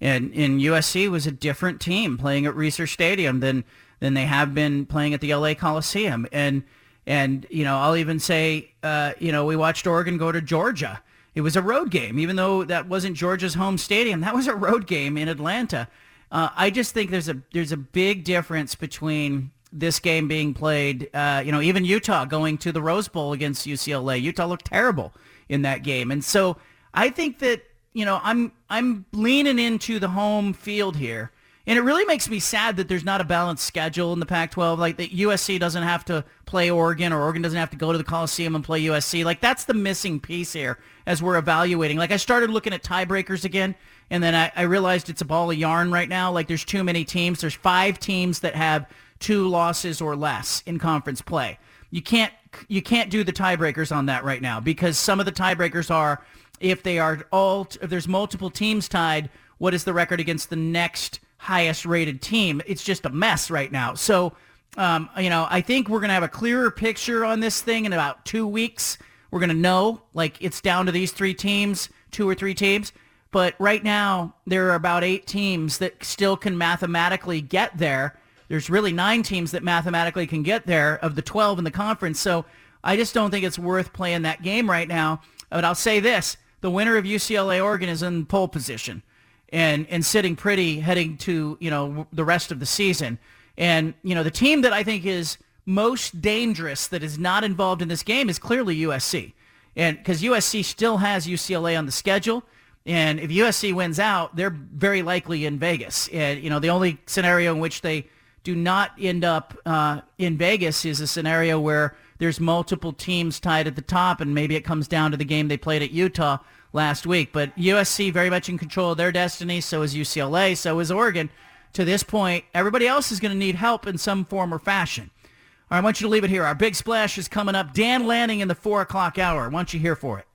and in USC was a different team playing at Reser Stadium than than they have been playing at the LA Coliseum. And and you know, I'll even say, uh, you know, we watched Oregon go to Georgia. It was a road game, even though that wasn't Georgia's home stadium. That was a road game in Atlanta. Uh, I just think there's a there's a big difference between this game being played. Uh, you know, even Utah going to the Rose Bowl against UCLA. Utah looked terrible in that game, and so I think that you know, I'm I'm leaning into the home field here. And it really makes me sad that there's not a balanced schedule in the Pac-12. Like that USC doesn't have to play Oregon or Oregon doesn't have to go to the Coliseum and play USC. Like that's the missing piece here as we're evaluating. Like I started looking at tiebreakers again and then I, I realized it's a ball of yarn right now. Like there's too many teams. There's five teams that have two losses or less in conference play. You can't you can't do the tiebreakers on that right now because some of the tiebreakers are if they are all if there's multiple teams tied, what is the record against the next highest rated team? It's just a mess right now. So, um, you know, I think we're gonna have a clearer picture on this thing in about two weeks. We're gonna know like it's down to these three teams, two or three teams. But right now, there are about eight teams that still can mathematically get there. There's really nine teams that mathematically can get there of the 12 in the conference. So I just don't think it's worth playing that game right now. But I'll say this. The winner of UCLA Oregon is in pole position and, and sitting pretty heading to, you know, the rest of the season. And, you know, the team that I think is most dangerous that is not involved in this game is clearly USC. And because USC still has UCLA on the schedule. And if USC wins out, they're very likely in Vegas. And, you know, the only scenario in which they do not end up uh, in Vegas is a scenario where there's multiple teams tied at the top, and maybe it comes down to the game they played at Utah last week. But USC very much in control of their destiny. So is UCLA. So is Oregon. To this point, everybody else is going to need help in some form or fashion. All right, I want you to leave it here. Our big splash is coming up. Dan Lanning in the 4 o'clock hour. I want you here for it.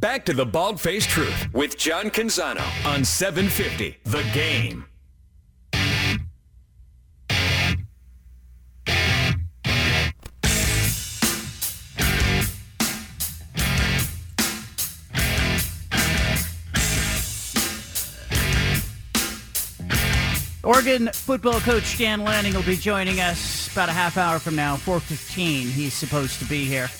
Back to the Bald Faced Truth with John Canzano on 750 The Game. Oregon football coach Dan Lanning will be joining us about a half hour from now, 4.15. He's supposed to be here.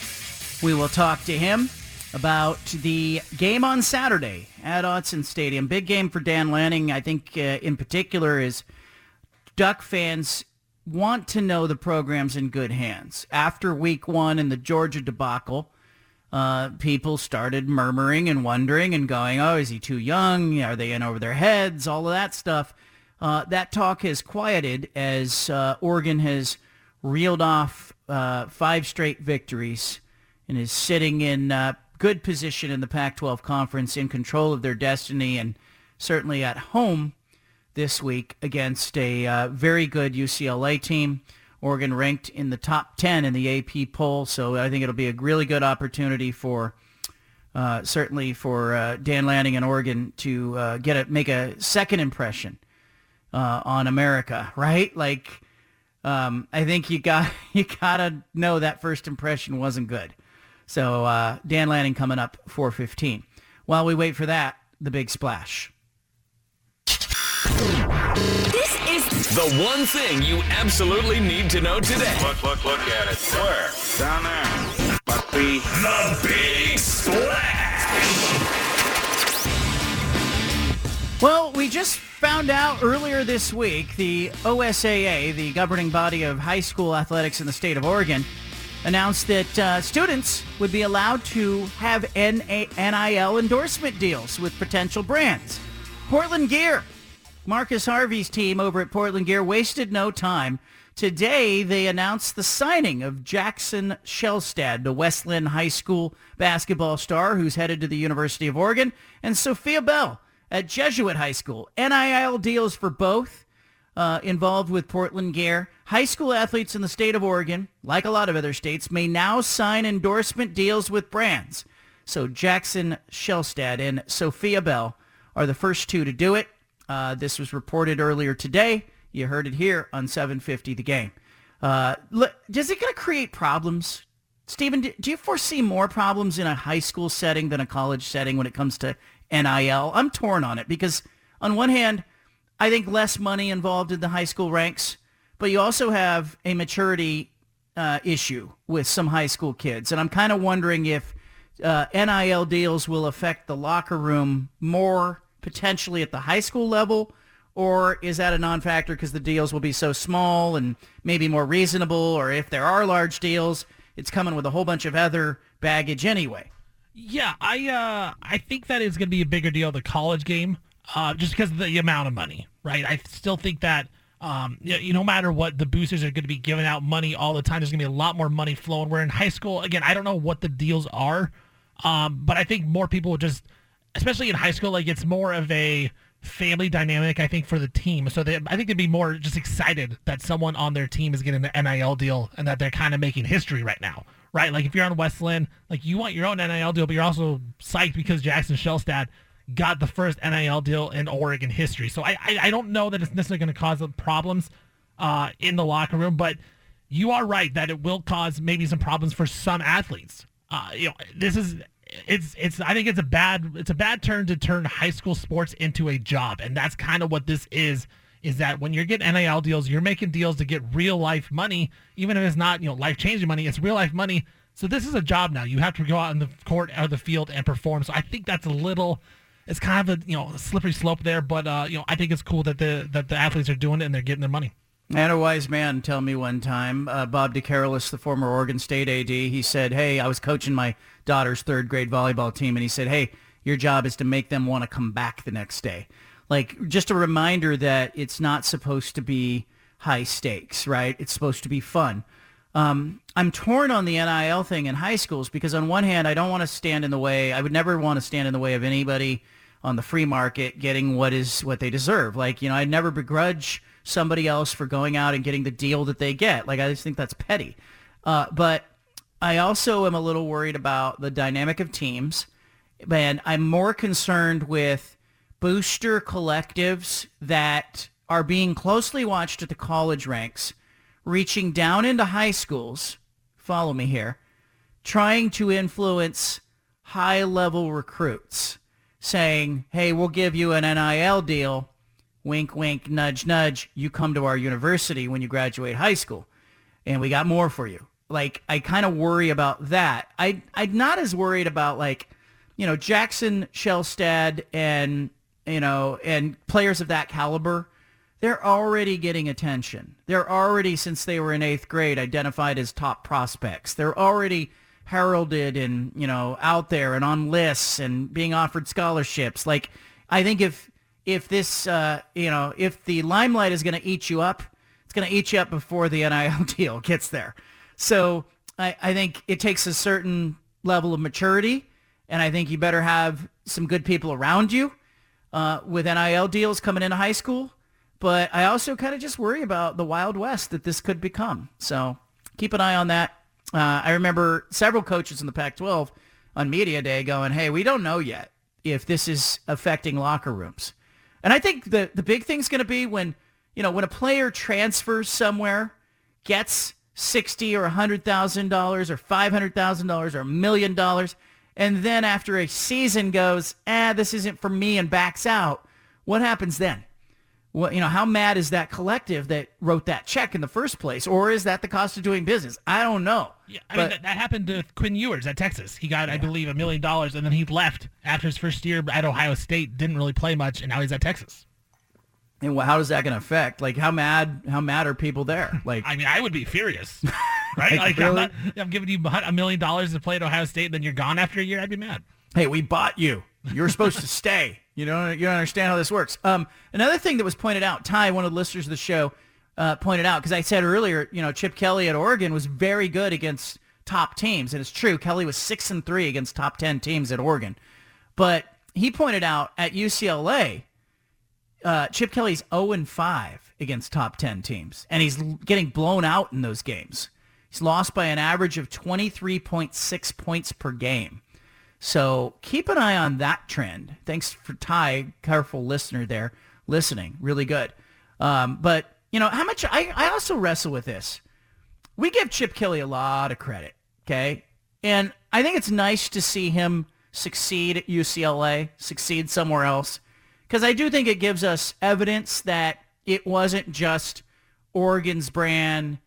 We will talk to him about the game on Saturday at Autzen Stadium. Big game for Dan Lanning, I think uh, in particular, is Duck fans want to know the program's in good hands. After week one and the Georgia debacle, uh, people started murmuring and wondering and going, oh, is he too young? Are they in over their heads? All of that stuff. Uh, that talk has quieted as uh, Oregon has reeled off uh, five straight victories and is sitting in uh, good position in the Pac-12 conference, in control of their destiny, and certainly at home this week against a uh, very good UCLA team. Oregon ranked in the top 10 in the AP poll, so I think it'll be a really good opportunity for uh, certainly for Dan Lanning and Oregon to get a make a second impression uh, on America, right? Like, um, I think you got you gotta know that first impression wasn't good. So uh, Dan Lanning coming up 4:15. While we wait for that, the big splash. This is the one thing you absolutely need to know today. Look, look, look at it. Where? Down there. Puppy. The Big Splash. Well, we just found out earlier this week the OSAA, the governing body of high school athletics in the state of Oregon, announced that uh, students would be allowed to have NIL endorsement deals with potential brands. Portland Gear, Marcus Harvey's team over at Portland Gear wasted no time. Today, they announced the signing of Jackson Shelstad, the West Linn High School basketball star who's headed to the University of Oregon, and Sophia Bell at Jesuit High School. NIL deals for both uh, involved with Portland Gear. High school athletes in the state of Oregon, like a lot of other states, may now sign endorsement deals with brands. So Jackson Shelstad and Sophia Bell are the first two to do it. Uh, this was reported earlier today. You heard it here on 750 The Game. Uh, is it going to create problems? Stephen, do you foresee more problems in a high school setting than a college setting when it comes to NIL? I'm torn on it because on one hand, I think less money involved in the high school ranks, but you also have a maturity uh, issue with some high school kids. And I'm kind of wondering if uh, NIL deals will affect the locker room more potentially at the high school level, or is that a non-factor because the deals will be so small and maybe more reasonable, or if there are large deals, it's coming with a whole bunch of other baggage anyway. Yeah, I uh, I think that is going to be a bigger deal the college game, uh, just because of the amount of money, right? I still think that um, you, you no matter what, the boosters are going to be giving out money all the time. There's going to be a lot more money flowing. Where in high school, again, I don't know what the deals are, um, but I think more people just, especially in high school, like it's more of a family dynamic. I think for the team, so they, I think they'd be more just excited that someone on their team is getting the NIL deal and that they're kind of making history right now right? Like if you're on West Linn, like you want your own NIL deal, but you're also psyched because Jackson Shelstad got the first NIL deal in Oregon history. So I I, I don't know that it's necessarily going to cause problems uh, in the locker room, but you are right that it will cause maybe some problems for some athletes. Uh, you know, this is it's it's I think it's a bad it's a bad turn to turn high school sports into a job, and that's kind of what this is. Is that when you're getting NIL deals, you're making deals to get real life money, even if it's not you know life changing money. It's real life money. So this is a job now. You have to go out in the court or the field and perform. So I think that's a little. It's kind of a you know slippery slope there, but uh, you know I think it's cool that the that the athletes are doing it and they're getting their money. Had a wise man tell me one time, uh, Bob DeCarolis, the former Oregon State AD, he said, hey, I was coaching my daughter's third grade volleyball team, and he said, hey, your job is to make them want to come back the next day. Like, just a reminder that it's not supposed to be high stakes, right? It's supposed to be fun. Um, I'm torn on the NIL thing in high schools because on one hand, I don't want to stand in the way. I would never want to stand in the way of anybody on the free market getting what is what they deserve. Like, you know, I'd never begrudge somebody else for going out and getting the deal that they get. Like, I just think that's petty. Uh, but I also am a little worried about the dynamic of teams. And I'm more concerned with booster collectives that are being closely watched at the college ranks, reaching down into high schools, follow me here, trying to influence high-level recruits, saying, hey, we'll give you an NIL deal wink, wink, nudge, nudge, you come to our university when you graduate high school and we got more for you. Like, I kind of worry about that. I, I'm not as worried about like, you know, Jackson Shelstad and, you know, and players of that caliber. They're already getting attention. They're already, since they were in eighth grade, identified as top prospects. They're already heralded and, you know, out there and on lists and being offered scholarships. Like, I think if if this, uh, you know, if the limelight is going to eat you up, it's going to eat you up before the NIL deal gets there. So I, I think it takes a certain level of maturity, and I think you better have some good people around you uh, with NIL deals coming into high school. But I also kind of just worry about the Wild West that this could become. So keep an eye on that. Uh, I remember several coaches in the Pac-12 on media day going, "Hey, we don't know yet if this is affecting locker rooms." And I think the the big thing's going to be when you know when a player transfers somewhere, gets sixty or a hundred thousand dollars or five hundred thousand dollars or a million dollars, and then after a season goes, ah, this isn't for me, and backs out. What happens then? Well, you know, how mad is that collective that wrote that check in the first place, or is that the cost of doing business? I don't know. Yeah, I but, mean that, that, happened to Quinn Ewers at Texas. He got, yeah. I believe, a million dollars, and then he left after his first year at Ohio State. Didn't really play much, and now he's at Texas. And how is that going to affect? Like, how mad? How mad are people there? Like, I mean, I would be furious, right? like, like really? I'm, not, I'm, giving you a million dollars to play at Ohio State, and then you're gone after a year. I'd be mad. Hey, we bought you. You're supposed to stay. You don't you don't understand how this works. Um, another thing that was pointed out, Ty, one of the listeners of the show, uh, pointed out because I said earlier, you know, Chip Kelly at Oregon was very good against top teams, and it's true. Kelly was six and three against top ten teams at Oregon, but he pointed out at UCLA, uh, Chip Kelly's 0 and 5 against top ten teams, and he's getting blown out in those games. He's lost by an average of 23.6 points per game. So keep an eye on that trend. Thanks for Ty, careful listener there, listening. Really good. Um, but, you know, how much, I, I also wrestle with this. We give Chip Kelly a lot of credit, okay? And I think it's nice to see him succeed at UCLA, succeed somewhere else, because I do think it gives us evidence that it wasn't just Oregon's brand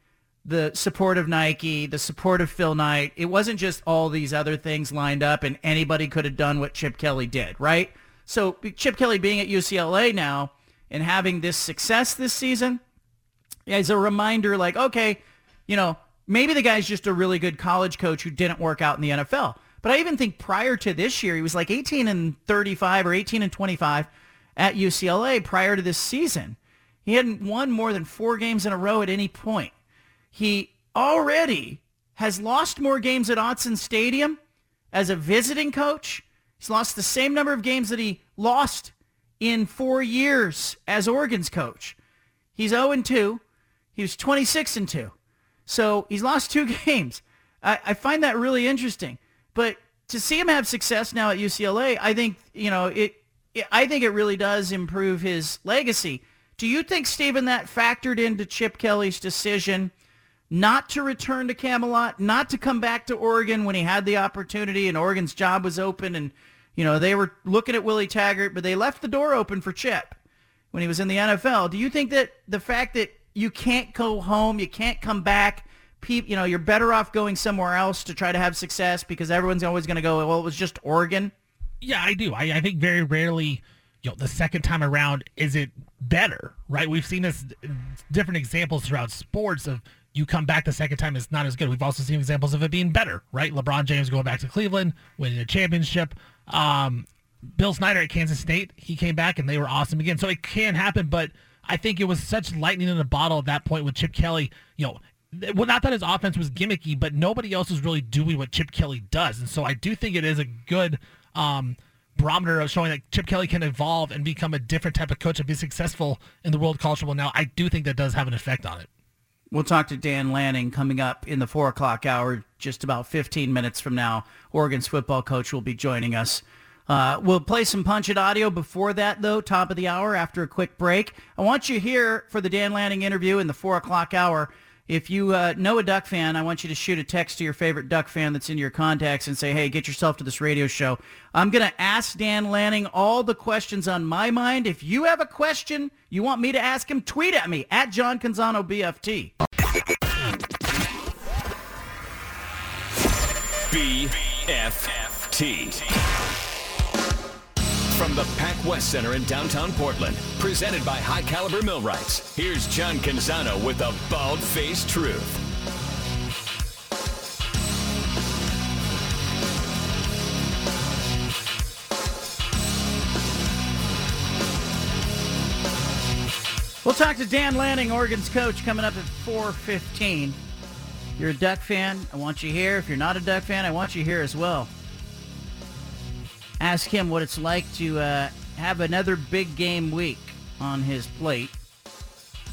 the support of Nike, the support of Phil Knight. It wasn't just all these other things lined up and anybody could have done what Chip Kelly did, right? So Chip Kelly being at UCLA now and having this success this season is a reminder like, okay, you know, maybe the guy's just a really good college coach who didn't work out in the NFL. But I even think prior to this year, he was like 18 and 35 or 18 and 25 at UCLA prior to this season. He hadn't won more than four games in a row at any point. He already has lost more games at Autzen Stadium as a visiting coach. He's lost the same number of games that he lost in four years as Oregon's coach. He's 0-2. He was 26 and 2. So he's lost two games. I, I find that really interesting. But to see him have success now at UCLA, I think, you know, it I think it really does improve his legacy. Do you think, Stephen, that factored into Chip Kelly's decision not to return to Camelot, not to come back to Oregon when he had the opportunity and Oregon's job was open and, you know, they were looking at Willie Taggart, but they left the door open for Chip when he was in the NFL. Do you think that the fact that you can't go home, you can't come back, you know, you're better off going somewhere else to try to have success because everyone's always going to go, well, it was just Oregon? Yeah, I do. I, I think very rarely, you know, the second time around is it better, right? We've seen this different examples throughout sports of you come back the second time it's not as good. We've also seen examples of it being better, right? LeBron James going back to Cleveland, winning a championship. Um, Bill Snyder at Kansas State, he came back and they were awesome again. So it can happen, but I think it was such lightning in a bottle at that point with Chip Kelly. You know, well, not that his offense was gimmicky, but nobody else was really doing what Chip Kelly does. And so I do think it is a good um, barometer of showing that Chip Kelly can evolve and become a different type of coach and be successful in the world culture. Well, now I do think that does have an effect on it. We'll talk to Dan Lanning coming up in the 4 o'clock hour, just about 15 minutes from now. Oregon's football coach will be joining us. Uh, we'll play some Punch It audio before that, though, top of the hour after a quick break. I want you here for the Dan Lanning interview in the 4 o'clock hour. If you uh, know a Duck fan, I want you to shoot a text to your favorite Duck fan that's in your contacts and say, hey, get yourself to this radio show. I'm going to ask Dan Lanning all the questions on my mind. If you have a question you want me to ask him, tweet at me at John Canzano BFT. BFT. From the Pac West Center in downtown Portland, presented by High Caliber Millwrights, here's John Canzano with the bald faced truth. We'll talk to Dan Lanning, Oregon's coach, coming up at 4.15. You're a Duck fan, I want you here. If you're not a Duck fan, I want you here as well. Ask him what it's like to uh, have another big game week on his plate.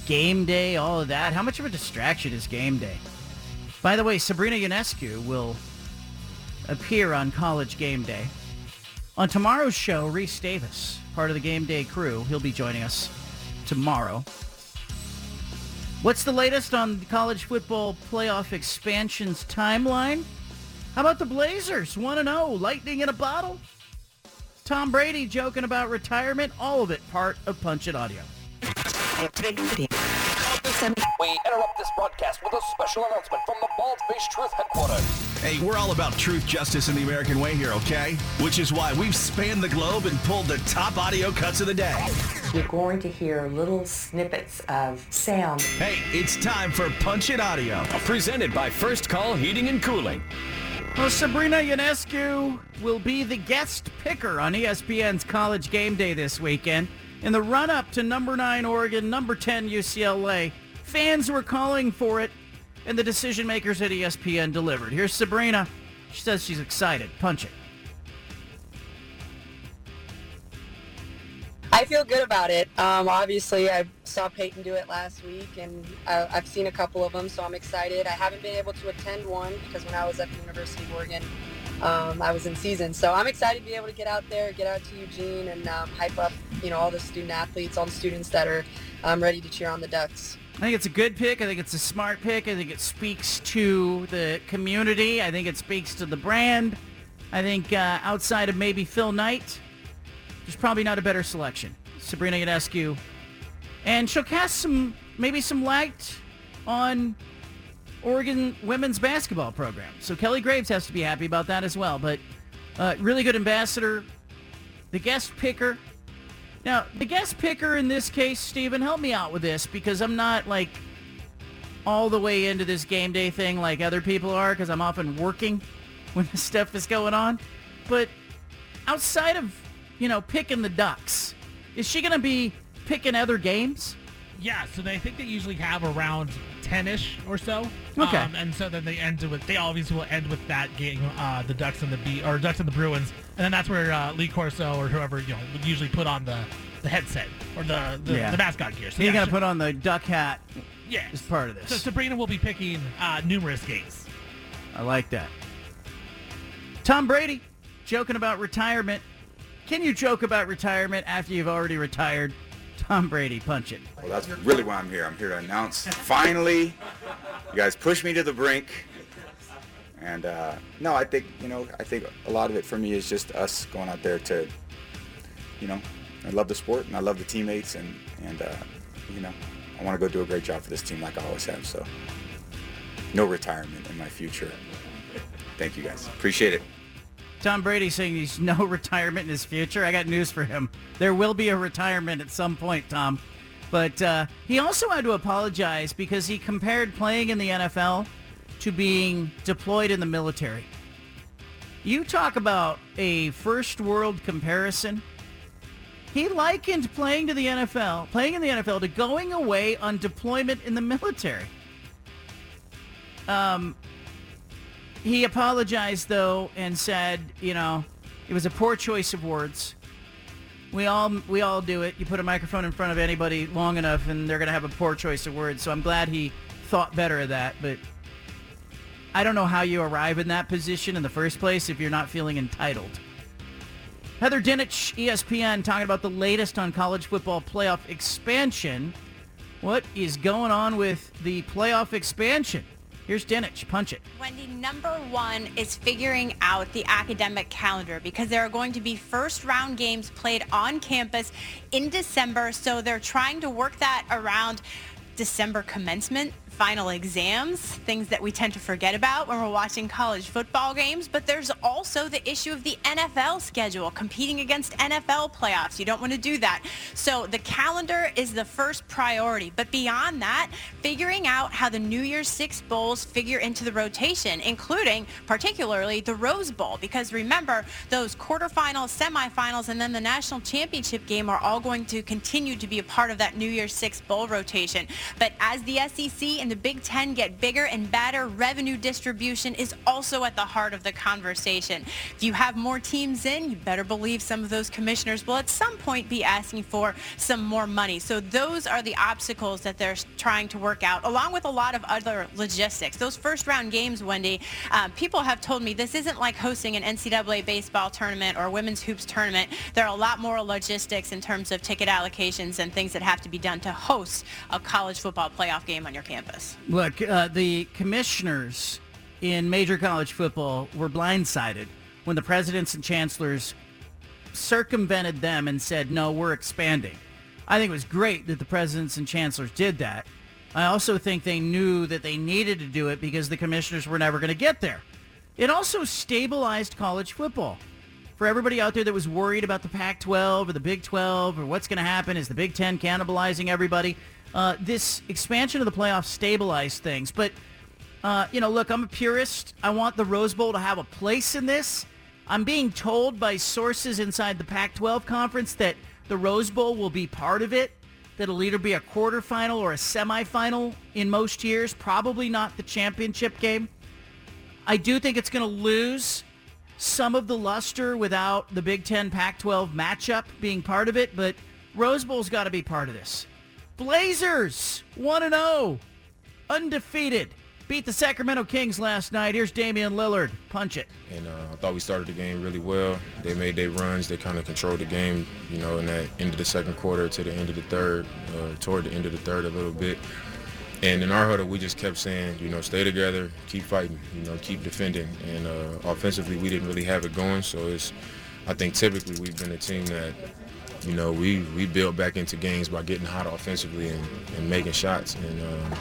Game day, all of that. How much of a distraction is game day? By the way, Sabrina Ionescu will appear on College Game Day. On tomorrow's show, Rece Davis, part of the Game Day crew, he'll be joining us tomorrow. What's the latest on the college football playoff expansions timeline? How about the Blazers? 1-0, lightning in a bottle? Tom Brady joking about retirement, all of it part of Punch It Audio. We interrupt this broadcast with a special announcement from the Bald Face Truth headquarters. Hey, we're all about truth, justice, and the American way here, okay? Which is why we've spanned the globe and pulled the top audio cuts of the day. You're going to hear little snippets of sound. Hey, it's time for Punch It Audio. Presented by First Call Heating and Cooling. Well, Sabrina Ionescu will be the guest picker on ESPN's College Game Day this weekend. In the run-up to number 9 Oregon, number 10 UCLA, fans were calling for it, and the decision makers at ESPN delivered. Here's Sabrina. She says she's excited. Punch it. I feel good about it. Um, obviously, I saw Peyton do it last week, and I, I've seen a couple of them, so I'm excited. I haven't been able to attend one because when I was at the University of Oregon, um, I was in season. So I'm excited to be able to get out there, get out to Eugene, and um, hype up, you know, all the student athletes, all the students that are um, ready to cheer on the Ducks. I think it's a good pick. I think it's a smart pick. I think it speaks to the community. I think it speaks to the brand. I think uh, outside of maybe Phil Knight, there's probably not a better selection. Sabrina Ionescu. And she'll cast some, maybe some light on Oregon women's basketball program. So Kelly Graves has to be happy about that as well. But uh, really good ambassador. The guest picker. Now, the guest picker in this case, Stephen, help me out with this because I'm not like all the way into this game day thing like other people are because I'm often working when this stuff is going on. But outside of, you know, picking the Ducks, is she going to be picking other games? Yeah, so they think they usually have around 10-ish or so. Okay. Um, and so then they end with, they obviously will end with that game, uh, the Ducks and the B, or Ducks and the Bruins. And then that's where uh, Lee Corso or whoever, you know, would usually put on the, the headset or the, the, Yeah. the mascot gear. So you yeah, got to put on the duck hat yeah. as part of this. So. Sabrina will be picking uh, numerous games. I like that. Tom Brady joking about retirement. Can you joke about retirement after you've already retired? Tom Brady. Punch it. Well, that's really why I'm here. I'm here to announce. Finally, you guys pushed me to the brink. And uh, no, I think you know, I think a lot of it for me is just us going out there to, you know, I love the sport and I love the teammates and and uh, you know, I want to go do a great job for this team like I always have. So, no retirement in my future. Thank you guys. Appreciate it. Tom Brady saying he's no retirement in his future. I got news for him. There will be a retirement at some point, Tom. But uh, he also had to apologize because he compared playing in the NFL to being deployed in the military. You talk about a first world comparison. He likened playing to the NFL, playing in the NFL to going away on deployment in the military. Um, he apologized though and said, you know, it was a poor choice of words. We all we all do it. You put a microphone in front of anybody long enough and they're going to have a poor choice of words. So I'm glad he thought better of that, but I don't know how you arrive in that position in the first place if you're not feeling entitled. Heather Dinich, ESPN, talking about the latest on college football playoff expansion. What is going on with the playoff expansion? Here's Dinich. Punch it. Wendy, number one is figuring out the academic calendar because there are going to be first round games played on campus in December. So they're trying to work that around December commencement final exams, things that we tend to forget about when we're watching college football games. But there's also the issue of the NFL schedule, competing against NFL playoffs. You don't want to do that. So the calendar is the first priority. But beyond that, figuring out how the New Year's Six Bowls figure into the rotation, including particularly the Rose Bowl. Because remember, those quarterfinals, semifinals, and then the national championship game are all going to continue to be a part of that New Year's Six Bowl rotation. But as the SEC and the Big Ten get bigger and better, revenue distribution is also at the heart of the conversation. If you have more teams in, you better believe some of those commissioners will at some point be asking for some more money. So those are the obstacles that they're trying to work out, along with a lot of other logistics. Those first round games, Wendy, um, people have told me this isn't like hosting an NCAA baseball tournament or women's hoops tournament. There are a lot more logistics in terms of ticket allocations and things that have to be done to host a college football playoff game on your campus. Look, uh, the commissioners in major college football were blindsided when the presidents and chancellors circumvented them and said, no, we're expanding. I think it was great that the presidents and chancellors did that. I also think they knew that they needed to do it because the commissioners were never going to get there. It also stabilized college football. For everybody out there that was worried about the Pac-12 or the Big 12 or what's going to happen, is the Big 10 cannibalizing everybody? Uh, this expansion of the playoffs stabilized things. But, uh, you know, look, I'm a purist. I want the Rose Bowl to have a place in this. I'm being told by sources inside the Pac-12 conference that the Rose Bowl will be part of it. That'll either be a quarterfinal or a semifinal in most years, probably not the championship game. I do think it's going to lose some of the luster without the Big Ten Pac-12 matchup being part of it, but Rose Bowl's got to be part of this. Blazers 1-0, undefeated. Beat the Sacramento Kings last night. Here's Damian Lillard. Punch it. And uh, I thought we started the game really well. They made their runs. They kind of controlled the game, you know, in that end of the second quarter to the end of the third, uh, toward the end of the third a little bit. And in our huddle, we just kept saying, you know, stay together, keep fighting, you know, keep defending. And uh, offensively, we didn't really have it going. So it's, I think typically we've been a team that, you know, we, we build back into games by getting hot offensively and, and making shots. And um,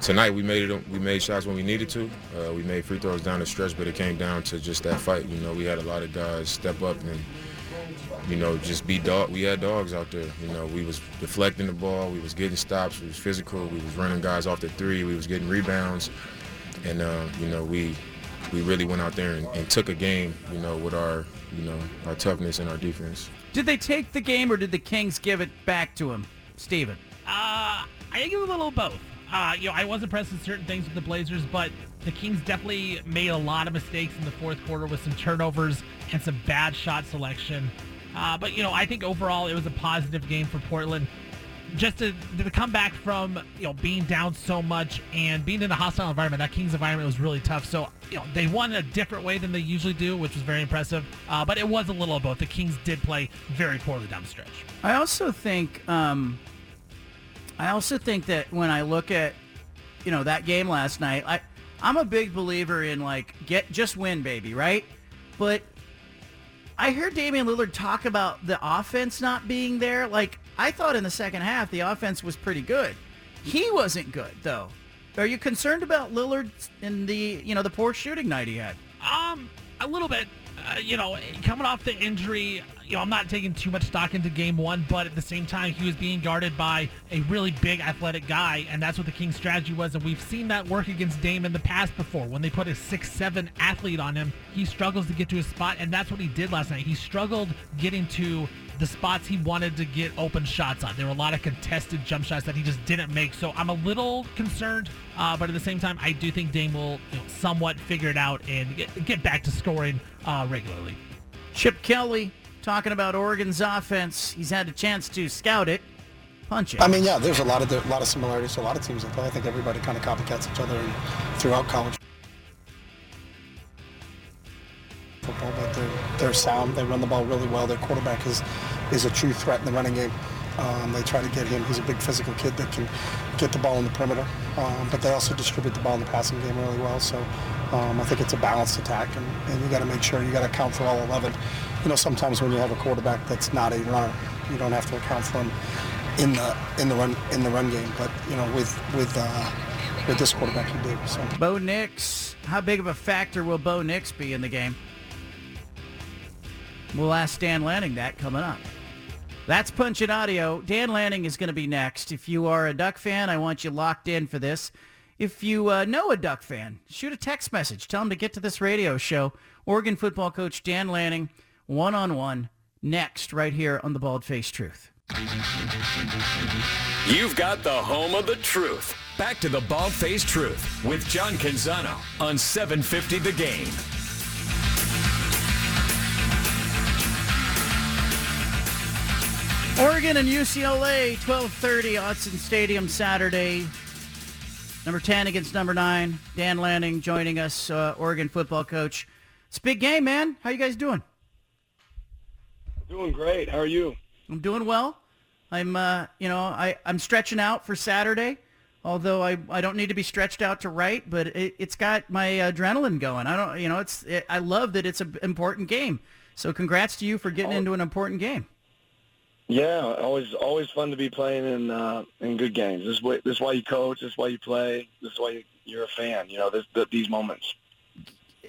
tonight we made it. We made shots when we needed to. Uh, we made free throws down the stretch, but it came down to just that fight. You know, we had a lot of guys step up and you know just be dog. We had dogs out there. You know, we was deflecting the ball. We was getting stops. We was physical. We was running guys off the three. We was getting rebounds, and uh, you know we we really went out there and, and took a game. You know, with our you know our toughness and our defense. Did they take the game or did the Kings give it back to him, Steven? Uh, I think it was a little both. Uh, you know, I was impressed with certain things with the Blazers, but the Kings definitely made a lot of mistakes in the fourth quarter with some turnovers and some bad shot selection. Uh, but, you know, I think overall it was a positive game for Portland. Just to, to come back from you know being down so much and being in a hostile environment, that Kings environment was really tough. So you know they won in a different way than they usually do, which was very impressive. Uh, but it was a little of both. The Kings did play very poorly down the stretch. I also think um, I also think that when I look at you know that game last night, I I'm a big believer in like get just win, baby, right? But I heard Damian Lillard talk about the offense not being there. Like I thought in the second half, the offense was pretty good. He wasn't good though. Are you concerned about Lillard in the you know the poor shooting night he had? Um, a little bit. Uh, you know, coming off the injury, you know, I'm not taking too much stock into game one, but at the same time, he was being guarded by a really big athletic guy, and that's what the Kings' strategy was. And we've seen that work against Dame in the past before. When they put a six-seven athlete on him, he struggles to get to his spot, and that's what he did last night. He struggled getting to the spots he wanted to get open shots on. There were a lot of contested jump shots that he just didn't make. So I'm a little concerned, uh, but at the same time, I do think Dame will you know, somewhat figure it out and get, get back to scoring uh, regularly. Chip Kelly talking about Oregon's offense. He's had a chance to scout it, punch it. I mean, yeah, there's a lot of a lot of similarities to a lot of teams. I think everybody kind of copycats each other throughout college. football, but they're, they're sound. They run the ball really well. Their quarterback is, is a true threat in the running game. Um, they try to get him. He's a big physical kid that can get the ball in the perimeter, um, but they also distribute the ball in the passing game really well. So um, I think it's a balanced attack, and, and you got to make sure you got to account for all 11. You know, sometimes when you have a quarterback that's not a runner, you don't have to account for him in the in the run in the run game. But you know, with with uh, with this quarterback, you do. So. Bo Nix, how big of a factor will Bo Nix be in the game? We'll ask Dan Lanning that coming up. That's Punch It Audio. Dan Lanning is going to be next. If you are a Duck fan, I want you locked in for this. If you uh, know a Duck fan, shoot a text message. Tell him to get to this radio show. Oregon football coach Dan Lanning, one-on-one, next right here on The Bald Face Truth. You've got the home of the truth. Back to the Bald Face Truth with John Canzano on 750 The Game. Oregon and UCLA, 1230 Autzen Stadium Saturday. Number 10 against number 9. Dan Lanning joining us, uh, Oregon football coach. It's a big game, man. How you guys doing? Doing great. How are you? I'm doing well. I'm, uh, you know, I, I'm stretching out for Saturday, although I, I don't need to be stretched out to write, but it, has got my adrenaline going. I don't, you know, it's, it, I love that it's an important game. So congrats to you for getting oh. into an important game. Yeah, always always fun to be playing in uh, in good games. This is, why, this is why you coach. This is why you play. This is why you're a fan. You know, this, the, these moments.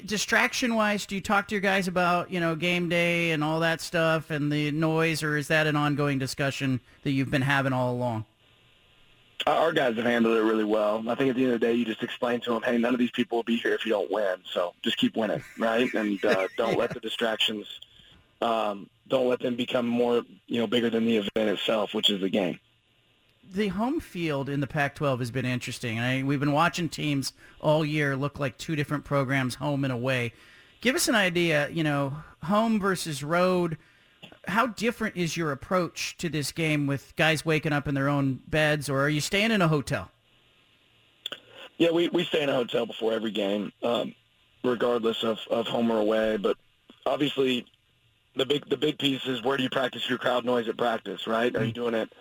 Distraction wise, do you talk to your guys about you know game day and all that stuff and the noise, or is that an ongoing discussion that you've been having all along? Our guys have handled it really well. I think at the end of the day, you just explain to them, hey, none of these people will be here if you don't win. So just keep winning, right? And uh, don't let the distractions um, don't let them become more, you know, bigger than the event itself, which is the game. The home field in the Pac-12 has been interesting. I, we've been watching teams all year look like two different programs, home and away. Give us an idea, you know, home versus road. How different is your approach to this game with guys waking up in their own beds, or are you staying in a hotel? Yeah, we, we stay in a hotel before every game, um, regardless of, of home or away. But obviously, the big the big piece is where do you practice your crowd noise at practice, right? Are you doing it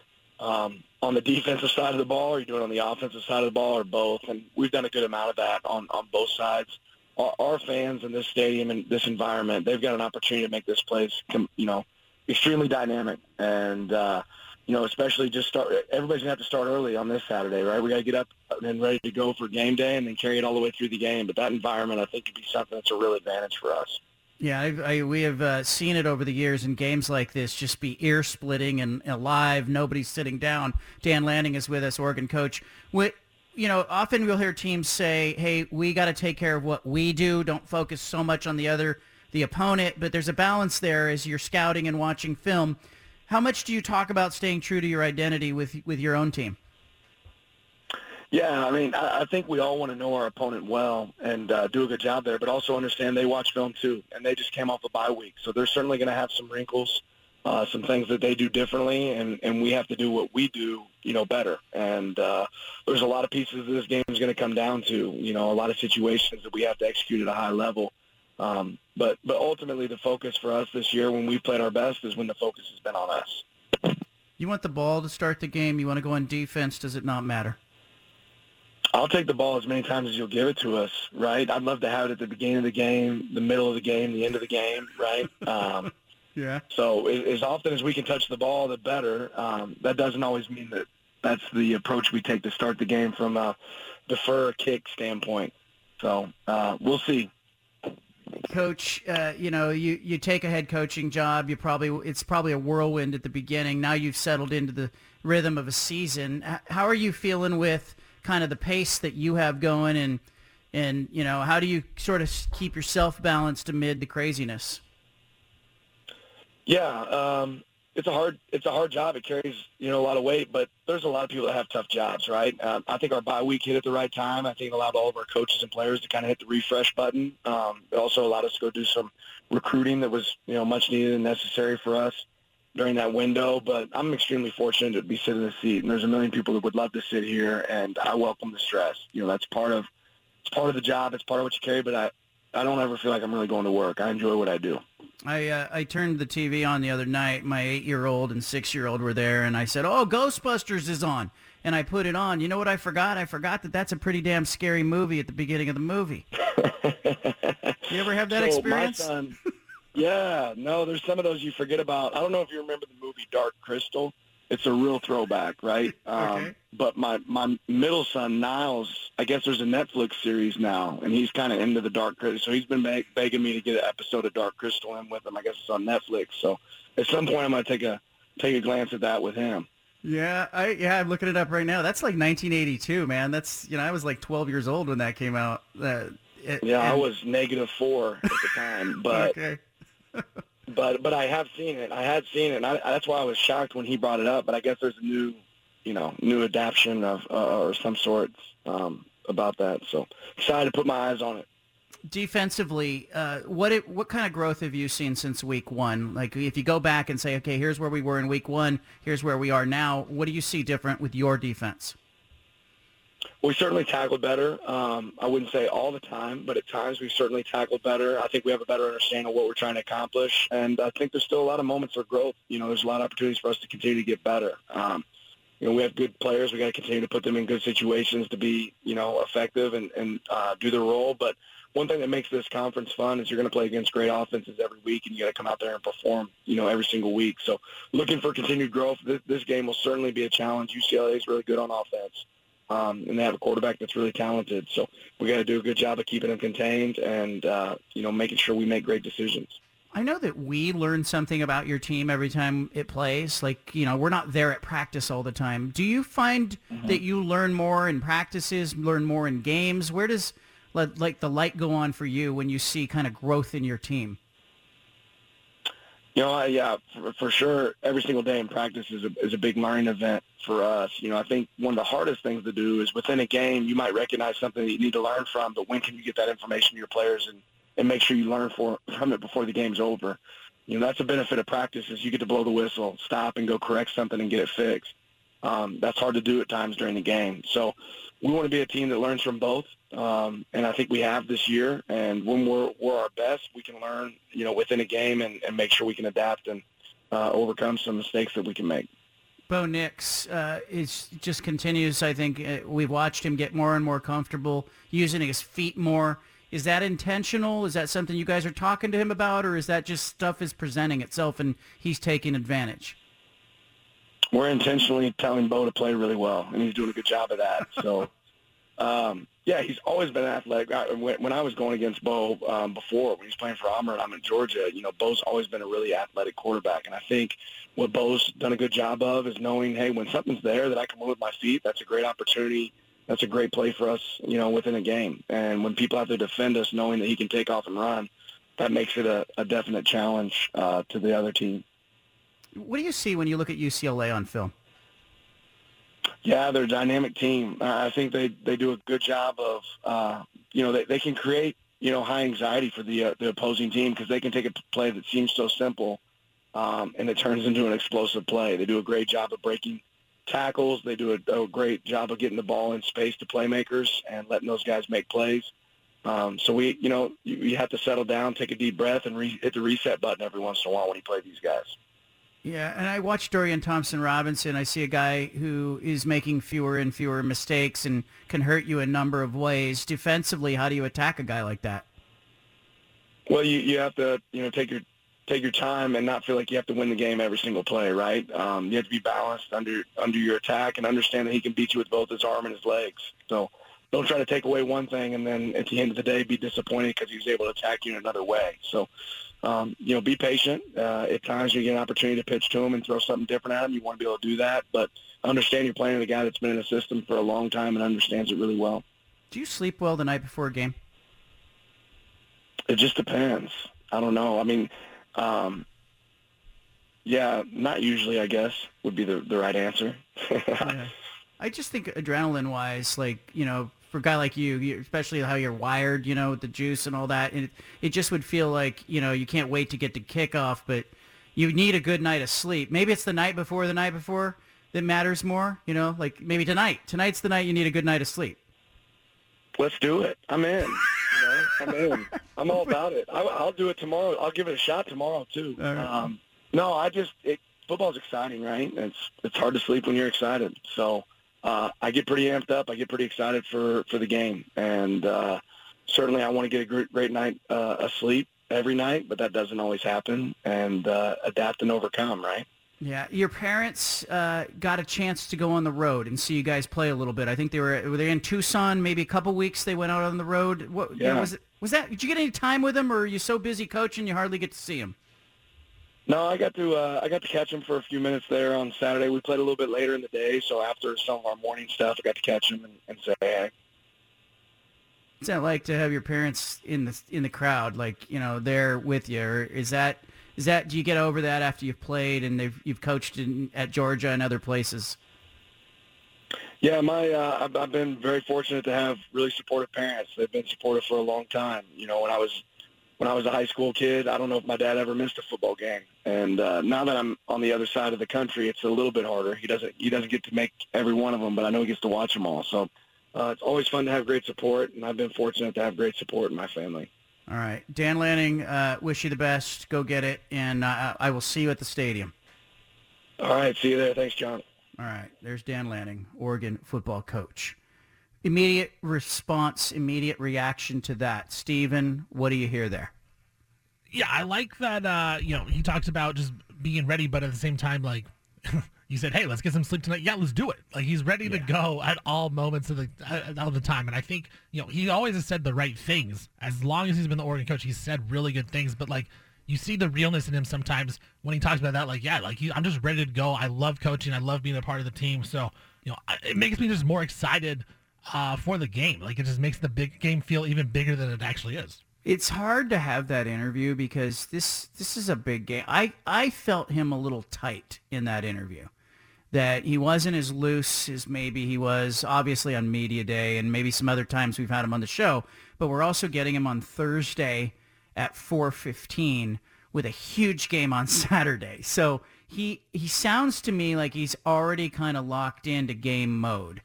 um, on the defensive side of the ball? Or are you doing it on the offensive side of the ball, or both? And we've done a good amount of that on on both sides. Our, our fans in this stadium and this environment, they've got an opportunity to make this place, you know, extremely dynamic. And uh, you know, especially just start. Everybody's gonna have to start early on this Saturday, right? We got to get up and ready to go for game day, and then carry it all the way through the game. But that environment, I think, could be something that's a real advantage for us. Yeah, I, I, we have uh, seen it over the years in games like this just be ear splitting and alive. Nobody's sitting down. Dan Lanning is with us, Oregon coach. You know, often we'll hear teams say, "Hey, we got to take care of what we do. Don't focus so much on the other, the opponent." But there's a balance there as you're scouting and watching film. How much do you talk about staying true to your identity with with your own team? Yeah, I mean, I, I think we all want to know our opponent well and uh, do a good job there, but also understand they watch film too, and they just came off a bye week, so they're certainly going to have some wrinkles, uh, some things that they do differently, and and we have to do what we do you know, better. And uh, there's a lot of pieces this game is going to come down to, you know, a lot of situations that we have to execute at a high level. Um, but but ultimately, the focus for us this year, when we played our best, is when the focus has been on us. You want the ball to start the game. You want to go on defense. Does it not matter? I'll take the ball as many times as you'll give it to us, right? I'd love to have it at the beginning of the game, the middle of the game, the end of the game, right? Um, yeah. So as often as we can touch the ball, the better. Um, that doesn't always mean that that's the approach we take to start the game from a defer kick standpoint. So uh, we'll see. Coach, uh, you know, you, you take a head coaching job. You probably it's probably a whirlwind at the beginning. Now you've settled into the rhythm of a season. How are you feeling with kind of the pace that you have going, and and you know, how do you sort of keep yourself balanced amid the craziness? Yeah, um, it's a hard it's a hard job. It carries you know a lot of weight, but there's a lot of people that have tough jobs, right? Um, I think our bye week hit at the right time. I think it allowed all of our coaches and players to kind of hit the refresh button. Um, it also allowed us to go do some recruiting that was you know much needed and necessary for us during that window. But I'm extremely fortunate to be sitting in the seat, and there's a million people that would love to sit here, and I welcome the stress. You know, that's part of it's part of the job. It's part of what you carry, but I I don't ever feel like I'm really going to work. I enjoy what I do. I uh, I turned the TV on the other night. My eight year old and six year old were there, and I said, "Oh, Ghostbusters is on." And I put it on. You know what I forgot? I forgot that that's a pretty damn scary movie at the beginning of the movie. you ever have that so experience? My son, yeah, no, there's some of those you forget about. I don't know if you remember the movie Dark Crystal. It's a real throwback, right? Um, okay. But my my middle son Niles, I guess there's a Netflix series now, and he's kind of into the Dark Crystal. So he's been beg- begging me to get an episode of Dark Crystal in with him. I guess it's on Netflix. So at some point, I'm gonna take a take a glance at that with him. Yeah, I yeah, I'm looking it up right now. That's like 1982, man. That's you know, I was like 12 years old when that came out. Uh, it, Yeah, I was negative four at the time, but okay. But but I have seen it. I had seen it. And I, that's why I was shocked when he brought it up. But I guess there's a new, you know, new adaptation of uh, or some sort um, about that. So excited to put my eyes on it. Defensively, uh, what it, what kind of growth have you seen since week one? Like, if you go back and say, okay, here's where we were in week one, here's where we are now. What do you see different with your defense? We certainly tackled better. Um, I wouldn't say all the time, but at times we've certainly tackled better. I think we have a better understanding of what we're trying to accomplish, and I think there's still a lot of moments of growth. You know, there's a lot of opportunities for us to continue to get better. Um, you know, we have good players. We got to continue to put them in good situations to be, you know, effective and, and uh, do their role. But one thing that makes this conference fun is you're going to play against great offenses every week, and you got to come out there and perform, you know, every single week. So looking for continued growth. This, this game will certainly be a challenge. UCLA is really good on offense. Um, and they have a quarterback that's really talented. So we got to do a good job of keeping them contained and, uh, you know, making sure we make great decisions. I know that we learn something about your team every time it plays. Like, you know, we're not there at practice all the time. Do you find that you learn more in practices, learn more in games? Where does like the light go on for you when you see kind of growth in your team? You know, yeah, for, for sure. Every single day in practice is a is a big learning event for us. You know, I think one of the hardest things to do is within a game, you might recognize something that you need to learn from, but when can you get that information to your players and and make sure you learn for, from it before the game's over? You know, that's a benefit of practice is you get to blow the whistle, stop, and go correct something and get it fixed. Um, that's hard to do at times during the game. So we want to be a team that learns from both, um, and I think we have this year. And when we're we're our best, we can learn, you know, within a game and, and make sure we can adapt and uh, overcome some mistakes that we can make. Bo Nix uh, is just continues. I think uh, we've watched him get more and more comfortable using his feet more. Is that intentional? Is that something you guys are talking to him about, or is that just stuff is presenting itself and he's taking advantage? We're intentionally telling Bo to play really well, and he's doing a good job of that. So, um, yeah, he's always been athletic. I, when, I was going against Bo um, before, when he was playing for Auburn, I'm in Georgia. You know, Bo's always been a really athletic quarterback, and I think what Bo's done a good job of is knowing, hey, when something's there that I can move my feet, that's a great opportunity. That's a great play for us, you know, within a game. And when people have to defend us, knowing that he can take off and run, that makes it a, a definite challenge uh, to the other team. What do you see when you look at UCLA on film? Yeah, they're a dynamic team. Uh, I think they, they do a good job of, uh, you know, they, they can create, you know, high anxiety for the uh, the opposing team because they can take a play that seems so simple um, and it turns into an explosive play. They do a great job of breaking tackles. They do a, a great job of getting the ball in space to playmakers and letting those guys make plays. Um, so we, you know, you, you have to settle down, take a deep breath, and re- hit the reset button every once in a while when you play these guys. Yeah, and I watch Dorian Thompson Robinson. I see a guy who is making fewer and fewer mistakes and can hurt you a number of ways. Defensively, how do you attack a guy like that? Well, you, you have to, you know, take your take your time and not feel like you have to win the game every single play, right? Um, you have to be balanced under under your attack and understand that he can beat you with both his arm and his legs. So don't try to take away one thing and then at the end of the day be disappointed because he was able to attack you in another way. So, um, you know, be patient. Uh, at times you get an opportunity to pitch to him and throw something different at him. You want to be able to do that, but understand you're playing with a guy that's been in the system for a long time and understands it really well. Do you sleep well the night before a game? It just depends. I don't know. I mean, um, yeah, not usually. I guess would be the the right answer. yeah. I just think adrenaline wise, like you know, for a guy like you, you, especially how you're wired, you know, with the juice and all that, it it just would feel like you know you can't wait to get to kickoff, but you need a good night of sleep. Maybe it's the night before, the night before that matters more. You know, like maybe tonight. Tonight's the night you need a good night of sleep. Let's do it. I'm in. You know, I'm in. I'm all about it. I, I'll do it tomorrow. I'll give it a shot tomorrow too. Right. Um, no, I just it, football's exciting, right? It's it's hard to sleep when you're excited. So uh, I get pretty amped up. I get pretty excited for for the game, and uh, certainly I want to get a great, great night uh, of sleep every night, but that doesn't always happen. And uh, adapt and overcome, right? Yeah, your parents uh, got a chance to go on the road and see you guys play a little bit. I think they were were they in Tucson? Maybe a couple weeks they went out on the road. What Yeah. was it? Was that? Did you get any time with them, or are you so busy coaching you hardly get to see them? No, I got to uh, I got to catch him for a few minutes there on Saturday. We played a little bit later in the day, so after some of our morning stuff, I got to catch him and, and say hey. What's that like to have your parents in the in the crowd, like you know, there with you? Or is that is that do you get over that after you've played and they've you've coached in, at Georgia and other places? Yeah, my uh, I've, I've been very fortunate to have really supportive parents. They've been supportive for a long time. You know, when I was when I was a high school kid, I don't know if my dad ever missed a football game. And uh, now that I'm on the other side of the country, it's a little bit harder. He doesn't he doesn't get to make every one of them, but I know he gets to watch them all. So uh, it's always fun to have great support, and I've been fortunate to have great support in my family. All right, Dan Lanning, uh, wish you the best. Go get it, and uh, I will see you at the stadium. All right, see you there. Thanks, John. All right, there's Dan Lanning, Oregon football coach. Immediate response, immediate reaction to that. Steven, what do you hear there? Yeah, I like that. Uh, you know, he talks about just being ready, but at the same time, like he said, "Hey, let's get some sleep tonight." Yeah, let's do it. Like he's ready to go at all moments of the uh, all the time. And I think you know he always has said the right things. As long as he's been the Oregon coach, he's said really good things. But like you see the realness in him sometimes when he talks about that. Like yeah, like he, I'm just ready to go. I love coaching. I love being a part of the team. So you know, I- it makes me just more excited uh, for the game. Like it just makes the big game feel even bigger than it actually is. It's hard to have that interview because this this is a big game. I I felt him a little tight in that interview. That he wasn't as loose as maybe he was obviously on media day and maybe some other times we've had him on the show, but we're also getting him on Thursday at 4:15 with a huge game on Saturday. So he he sounds to me like he's already kind of locked into game mode.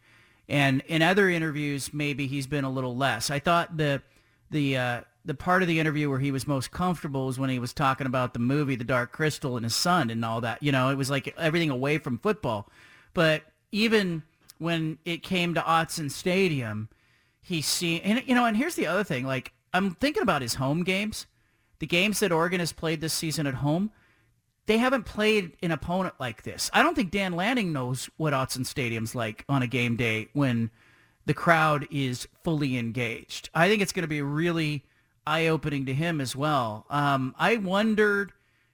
And in other interviews, maybe he's been a little less. I thought the the uh, the part of the interview where he was most comfortable was when he was talking about the movie The Dark Crystal and his son and all that. You know, it was like everything away from football. But even when it came to Autzen Stadium, he seen and you know, and here's the other thing. Like I'm thinking about his home games, the games that Oregon has played this season at home. They haven't played an opponent like this. I don't think Dan Lanning knows what Autzen Stadium's like on a game day when the crowd is fully engaged. I think it's going to be really eye-opening to him as well. Um, I wondered,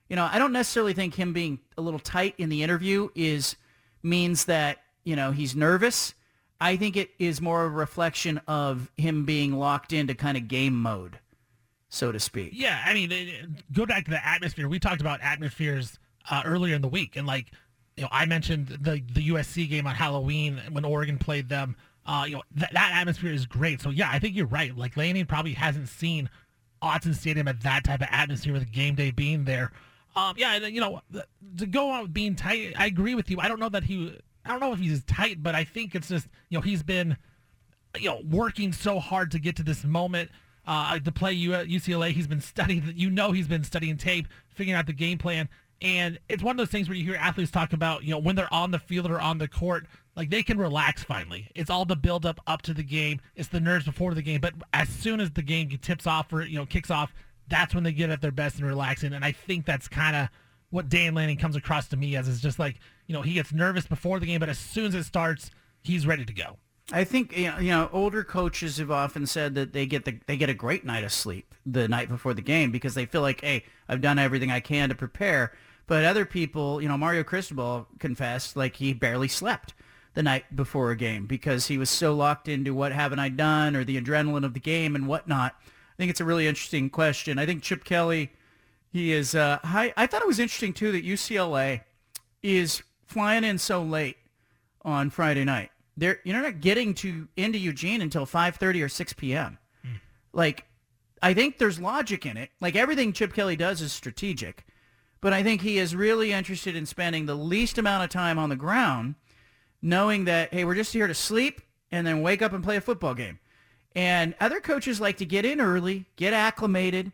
you know, I don't necessarily think him being a little tight in the interview is means that you know he's nervous. I think it is more a reflection of him being locked into kind of game mode, so to speak. Yeah, I mean, go back to the atmosphere. We talked about atmospheres uh, earlier in the week, and like, you know, I mentioned the the USC game on Halloween when Oregon played them. Uh, you know, th- that atmosphere is great. So yeah, I think you're right. Like Lanning probably hasn't seen Autzen Stadium at that type of atmosphere with game day being there. Um, yeah, and, you know, to go out being tight, I agree with you. I don't know that he I don't know if he's tight, but I think it's just you know he's been you know working so hard to get to this moment. Uh, to play UCLA, he's been studying. You know, he's been studying tape, figuring out the game plan, and it's one of those things where you hear athletes talk about, you know, when they're on the field or on the court, like they can relax finally. It's all the build up up to the game. It's the nerves before the game. But as soon as the game tips off or you know kicks off, that's when they get at their best and relaxing. And I think that's kind of what Dan Lanning comes across to me as is just like you know he gets nervous before the game, but as soon as it starts, he's ready to go. I think you know, older coaches have often said that they get the they get a great night of sleep the night before the game because they feel like, hey, I've done everything I can to prepare. But other people, you know, Mario Cristobal confessed like he barely slept the night before a game because he was so locked into what haven't I done or the adrenaline of the game and whatnot. I think it's a really interesting question. I think Chip Kelly, he is. Uh, I thought it was interesting too that UCLA is flying in so late on Friday night. They're you're not getting to into Eugene until 5:30 or 6 p.m. Hmm. Like, I think there's logic in it. Like everything Chip Kelly does is strategic, but I think he is really interested in spending the least amount of time on the ground, knowing that hey, we're just here to sleep and then wake up and play a football game. And other coaches like to get in early, get acclimated,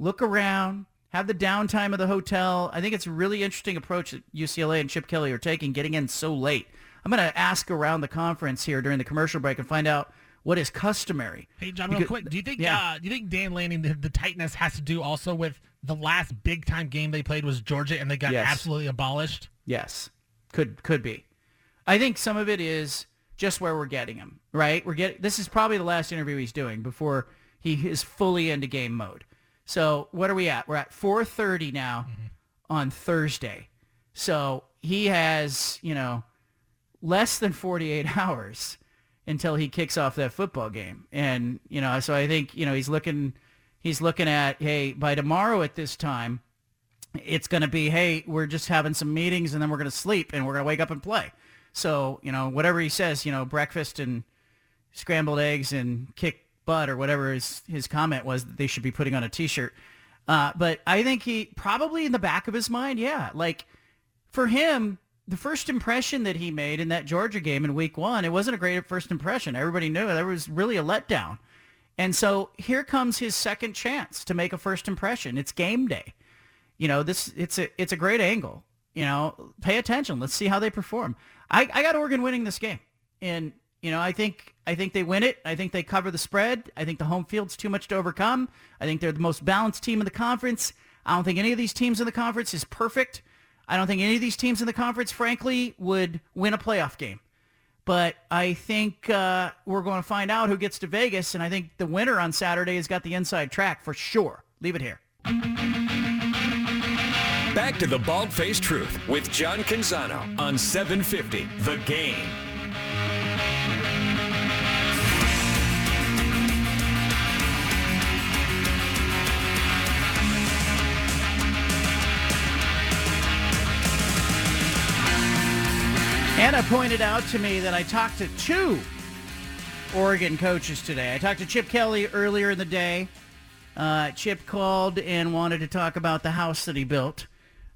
look around, have the downtime of the hotel. I think it's a really interesting approach that UCLA and Chip Kelly are taking, getting in so late. I'm going to ask around the conference here during the commercial break and find out what is customary. Hey John, real Because- quick, do you think Yeah. uh, do you think Dan Lanning the, the tightness has to do also with the last big time game they played was Georgia and they got Yes. absolutely abolished? Yes, could could be. I think some of it is just where we're getting him. Right, we're getting. This is probably the last interview he's doing before he is fully into game mode. So what are we at? We're at 4:30 now on Thursday. So he has you know less than 48 hours until he kicks off that football game. And, you know, so I think, you know, he's looking he's looking at, hey, by tomorrow at this time, it's going to be, hey, we're just having some meetings and then we're going to sleep and we're going to wake up and play. So, you know, whatever he says, you know, breakfast and scrambled eggs and kick butt or whatever his, his comment was that they should be putting on a t-shirt. Uh, but I think he probably in the back of his mind, yeah, like for him, the first impression that he made in that Georgia game in week one, it wasn't a great first impression. Everybody knew there was really a letdown. And so here comes his second chance to make a first impression. It's game day. You know, this it's a it's a great angle. You know, pay attention. Let's see how they perform. I, I got Oregon winning this game. And, you know, I think I think they win it. I think they cover the spread. I think the home field's too much to overcome. I think they're the most balanced team in the conference. I don't think any of these teams in the conference is perfect. I don't think any of these teams in the conference, frankly, would win a playoff game. But I think uh, we're going to find out who gets to Vegas, and I think the winner on Saturday has got the inside track for sure. Leave it here. Back to the Bald Faced Truth with John Canzano on 750 The Game. Pointed out to me that I talked to two Oregon coaches today. I talked to Chip Kelly earlier in the day. Uh, Chip called and wanted to talk about the house that he built,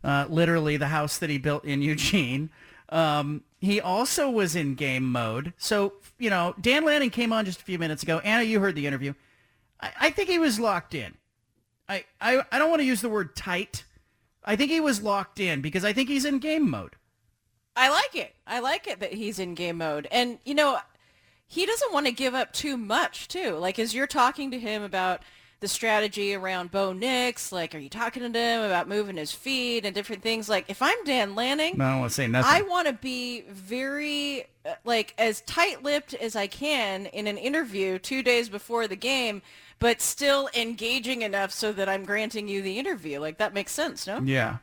uh, literally the house that he built in Eugene. Um, he also was in game mode. So, you know, Dan Lanning came on just a few minutes ago. Anna, you heard the interview. I, I think he was locked in. I, I, I don't want to use the word tight. I think he was locked in because I think he's in game mode. I like it. I like it that he's in game mode. And, you know, he doesn't want to give up too much, too. Like, as you're talking to him about the strategy around Bo Nix, like, are you talking to him about moving his feet and different things? Like, if I'm Dan Lanning, I don't want to say nothing. I want to be very, uh, like, as tight-lipped as I can in an interview two days before the game, but still engaging enough so that I'm granting you the interview. Like, that makes sense, no? Yeah.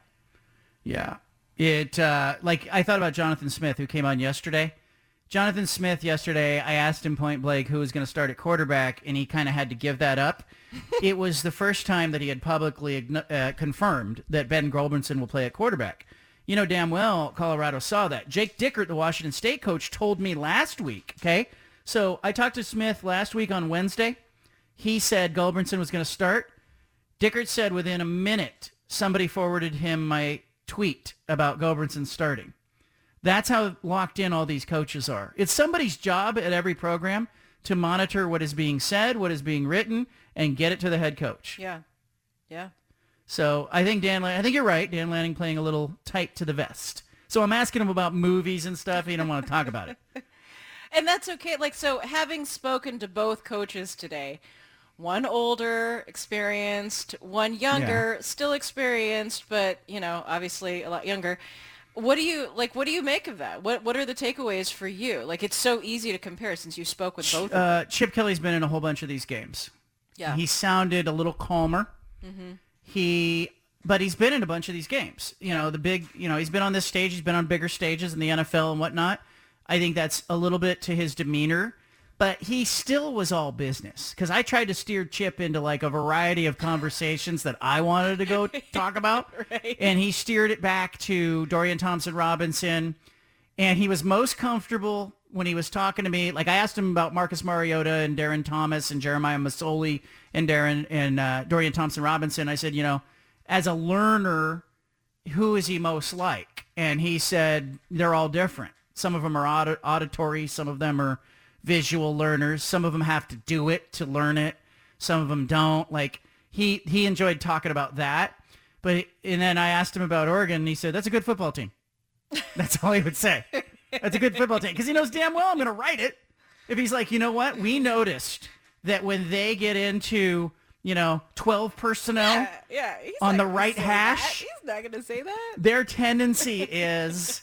Yeah. It uh, like I thought about Jonathan Smith who came on yesterday. Jonathan Smith yesterday, I asked him point blank who was going to start at quarterback, and he kind of had to give that up. it was the first time that he had publicly uh, confirmed that Ben Gulbranson will play at quarterback. You know damn well Colorado saw that. Jake Dickert, the Washington State coach, told me last week. Okay, so I talked to Smith last week on Wednesday. He said Gulbranson was going to start. Dickert said within a minute somebody forwarded him my tweet about Gulbranson starting. That's how locked in all these coaches are. It's somebody's job at every program to monitor what is being said, what is being written, and get it to the head coach. Yeah. Yeah. So I think Dan, I think you're right. Dan Lanning playing a little tight to the vest. So I'm asking him about movies and stuff. He don't want to talk about it. And that's okay. Like, so having spoken to both coaches today, one older, experienced, one younger, still experienced, but, you know, obviously a lot younger. What do you like? What do you make of that? What What are the takeaways for you? Like, it's so easy to compare since you spoke with both. of them. Uh, Chip Kelly's been in a whole bunch of these games. Yeah. He sounded a little calmer. Mhm. He, but he's been in a bunch of these games. You know, the big, you know, he's been on this stage. He's been on bigger stages in the NFL and whatnot. I think that's a little bit to his demeanor, but he still was all business. Because I tried to steer Chip into like a variety of conversations that I wanted to go talk about, and he steered it back to Dorian Thompson Robinson, and he was most comfortable when he was talking to me. Like I asked him about Marcus Mariota and Darron Thomas and Jeremiah Masoli and Darren and uh, Dorian Thompson Robinson. I said, you know, as a learner, who is he most like? And he said they're all different. Some of them are audi- auditory. Some of them are visual learners. Some of them have to do it to learn it. Some of them don't. Like he he enjoyed talking about that. But and then I asked him about Oregon, and he said that's a good football team. That's all he would say. That's a good football team because he knows damn well I'm going to write it. If he's like, you know what, we noticed that when they get into you know 12 personnel yeah, he's on the right hash, that. He's not going to say that. their tendency is,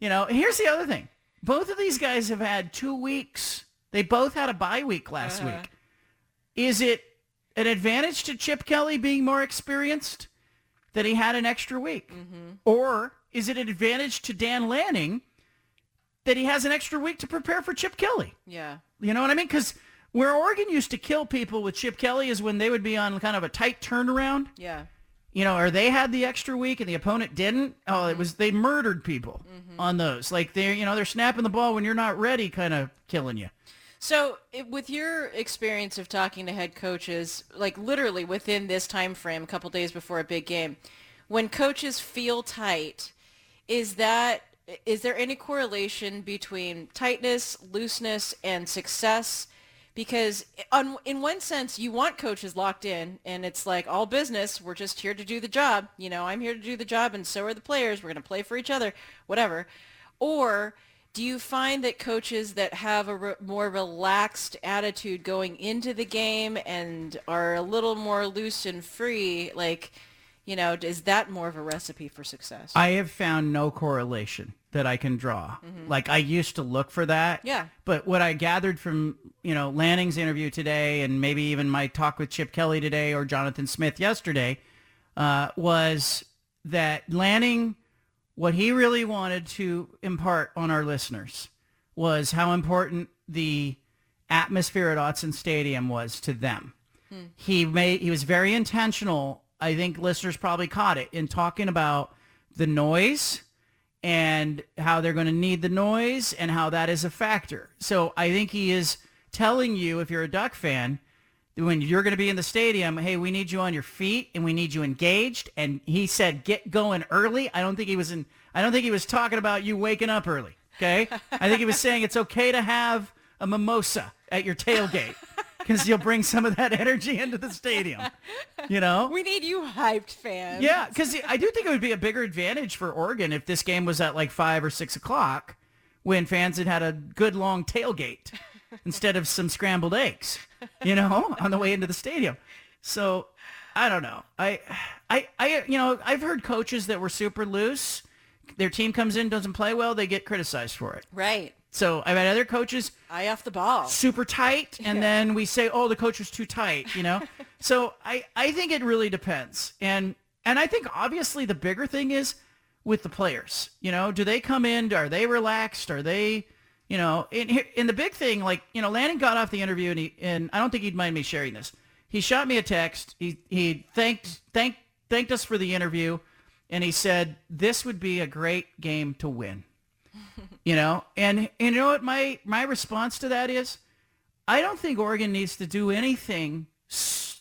you know, here's the other thing. Both of these guys have had two weeks. They both had a bye week last Uh-huh. week. Is it an advantage to Chip Kelly being more experienced that he had an extra week? Or is it an advantage to Dan Lanning that he has an extra week to prepare for Chip Kelly? Yeah. You know what I mean? Because where Oregon used to kill people with Chip Kelly is when they would be on kind of a tight turnaround Yeah. You know, or they had the extra week and the opponent didn't. Oh, Mm-hmm. it was they murdered people on those. Like they're you know they're snapping the ball when you're not ready, kind of killing you. So, it, with your experience of talking to head coaches, like literally within this time frame, a couple days before a big game, when coaches feel tight, is that is there any correlation between tightness, looseness, and success? Because on, in one sense, you want coaches locked in, and it's like all business. We're just here to do the job. You know, I'm here to do the job, and so are the players. We're going to play for each other, whatever. Or do you find that coaches that have a re- more relaxed attitude going into the game and are a little more loose and free, like, you know, is that more of a recipe for success? I have found no correlation that I can draw. Like I used to look for that. Yeah. But what I gathered from, you know, Lanning's interview today and maybe even my talk with Chip Kelly today or Jonathan Smith yesterday uh, was that Lanning, what he really wanted to impart on our listeners was how important the atmosphere at Autzen Stadium was to them. He made he was very intentional. I think listeners probably caught it in talking about the noise and how they're going to need the noise and how that is a factor. So I think he is telling you, if you're a Duck fan, when you're going to be in the stadium, hey, we need you on your feet and we need you engaged. And he said, get going early. I don't think he was in. I don't think he was talking about you waking up early. Okay, I think he was saying it's okay to have a mimosa at your tailgate because you'll bring some of that energy into the stadium. You know, we need you hyped fans. yeah, because I do think it would be a bigger advantage for Oregon if this game was at like five or six o'clock when fans had had a good long tailgate instead of some scrambled eggs, you know, on the way into the stadium. So I don't know. I, I, I, you know, I've heard coaches that were super loose. Their team comes in, doesn't play well, they get criticized for it. Right. So I've had other coaches Eye off the ball. super tight and then we say oh the coach was too tight you know? So i i think it really depends. And and i think obviously the bigger thing is with the players you know? Do they come in? Are they relaxed? Are they you know? In the big thing like you know Lanning got off the interview and he and i don't think he'd mind me sharing this. He shot me a text. He he thanked thanked thanked us for the interview and he said this would be a great game to win you know and, and you know what my my response to that is i don't think oregon needs to do anything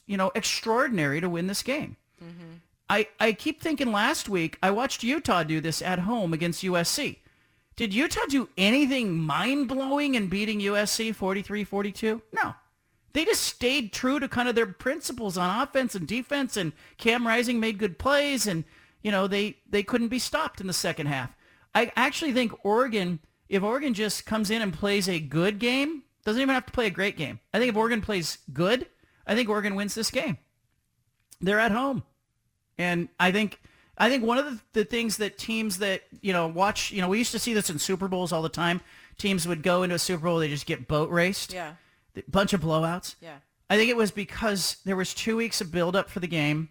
you know extraordinary to win this game mm-hmm. I, I keep thinking last week i watched utah do this at home against usc Did Utah do anything mind-blowing in beating USC 43-42? No. They just stayed true to kind of their principles on offense and defense, and Cam Rising made good plays, and, you know, they, they couldn't be stopped in the second half. I actually think Oregon, if Oregon just comes in and plays a good game, doesn't even have to play a great game. I think if Oregon plays good, I think Oregon wins this game. They're at home. And I think I think one of the, the things that teams that, you know, watch, you know, we used to see this in Super Bowls all the time. Teams would go into a Super Bowl, they just get boat raced. Yeah. A bunch of blowouts. Yeah. I think it was because there was two weeks of build up for the game.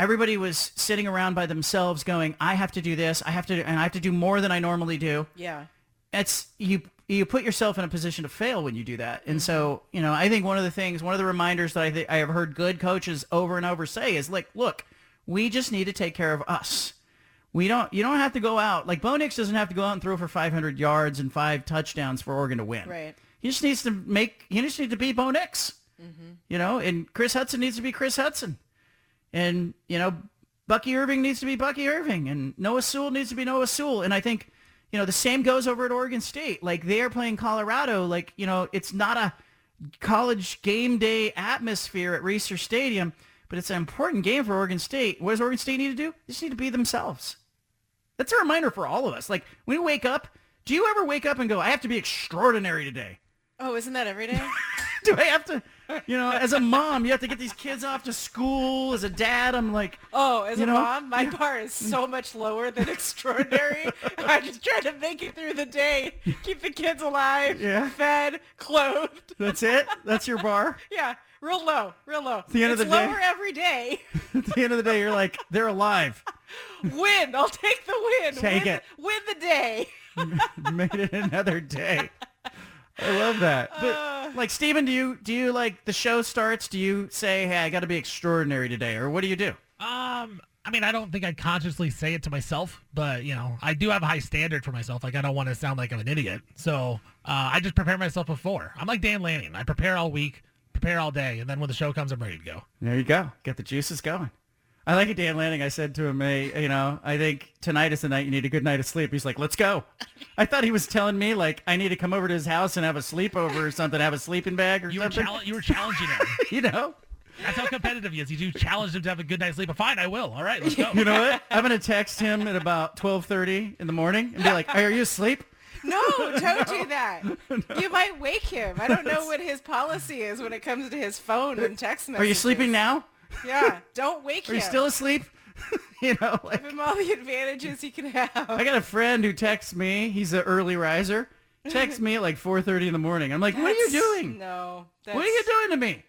Everybody was sitting around by themselves going, I have to do this, I have to and I have to do more than I normally do. Yeah. It's you you put yourself in a position to fail when you do that. And so, you know, I think one of the things, one of the reminders that I think I have heard good coaches over and over say is like, look, we just need to take care of us. We don't. You don't have to go out like Bo Nix doesn't have to go out and throw for 500 yards and five touchdowns for Oregon to win. Right. He just needs to make. He just needs to be Bo Nix. Mm-hmm. You know, and Chris Hudson needs to be Chris Hudson, and you know, Bucky Irving needs to be Bucky Irving, and Noah Sewell needs to be Noah Sewell. And I think, you know, the same goes over at Oregon State. Like they are playing Colorado. Like you know, it's not a college game day atmosphere at Reser Stadium but it's an important game for Oregon State. What does Oregon State need to do? They just need to be themselves. That's a reminder for all of us. Like when you wake up, do you ever wake up and go, I have to be extraordinary today? Oh, isn't that every day? do I have to, you know, as a mom, you have to get these kids off to school. As a dad, I'm like, Oh, as a know, mom, my bar is so much lower than extraordinary. I'm just trying to make it through the day, keep the kids alive, Yeah. fed, clothed. That's it? That's your bar? Yeah, real low, real low. At the end of it's the day- lower every day. At the end of the day, you're like, they're alive. Win. I'll take the win. Take win, it. Win the day. Made it another day. I love that. But Uh. like Steven, do you do you like the show starts? Do you say, "Hey, I got to be extraordinary today," or what do you do? Um, I mean, I don't think I'd consciously say it to myself, but you know, I do have a high standard for myself. Like, I don't want to sound like I'm an idiot, so uh, I just prepare myself before. I'm like Dan Lanning. I prepare all week, prepare all day, and then when the show comes, I'm ready to go. There you go. Get the juices going. I like it, Dan Lanning. I said to him, hey, you know, I think tonight is the night you need a good night of sleep. He's like, let's go. I thought he was telling me, like, I need to come over to his house and have a sleepover or something, have a sleeping bag or You were, something. chal- you were challenging him. you know? That's how competitive he is. You challenged him to have a good night's sleep. But Fine, I will. All right, let's go. You know what? I'm going to text him at about 1230 in the morning and be like, are you asleep? No, don't do that. You might wake him. I don't know what his policy is when it comes to his phone and text messages. Are you sleeping now? Yeah, don't wake Are him. you still asleep? you know, like, Give him all the advantages he can have. I got a friend who texts me. He's an early riser. Texts me at like 4:30 in the morning. I'm like, "What are you That's- doing? No. What are you doing to me?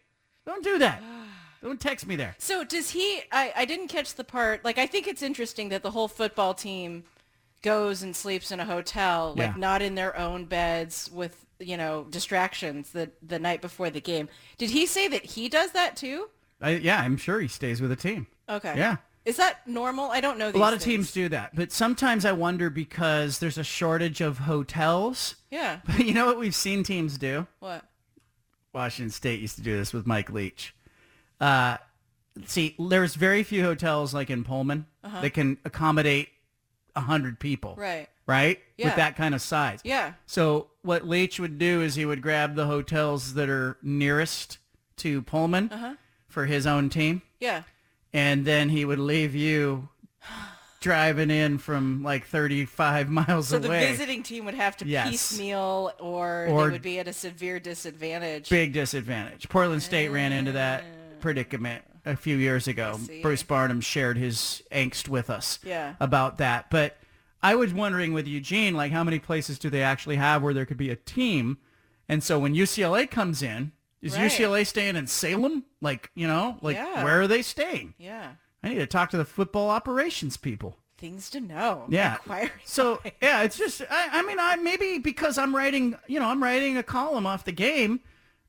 Don't do that. Don't text me there." So does he? I, I didn't catch the part. Like I think it's interesting that the whole football team goes and sleeps in a hotel, like Yeah. not in their own beds with you know distractions the the night before the game. Did he say that he does that too? I, yeah, I'm sure he stays with a team. Okay. Yeah. Is that normal? I don't know. A lot of things. teams do that, but sometimes I wonder because there's a shortage of hotels. Yeah. But you know what we've seen teams do? What? Washington State used to do this with Mike Leach. Uh, see, there's very few hotels like in Pullman Uh-huh. that can accommodate a hundred people. Right. Right? Yeah. With that kind of size. Yeah. So what Leach would do is he would grab the hotels that are nearest to Pullman Uh-huh. For his own team, Yeah. and then he would leave you driving in from like 35 miles away. So the visiting team would have to Yes. piecemeal, or, Or- they would be at a severe disadvantage. Big disadvantage. Portland State ran into that ah. predicament a few years ago. Bruce Barnum shared his angst with us Yeah. about that. But I was wondering with Eugene, like how many places do they actually have where there could be a team? And so when UCLA comes in, is Right. UCLA staying in Salem? Like, you know, like Yeah. where are they staying? Yeah. I need to talk to the football operations people. Things to know. Yeah. Inquiry So yeah, it's just I, I mean I maybe because I'm writing you know I'm writing a column off the game,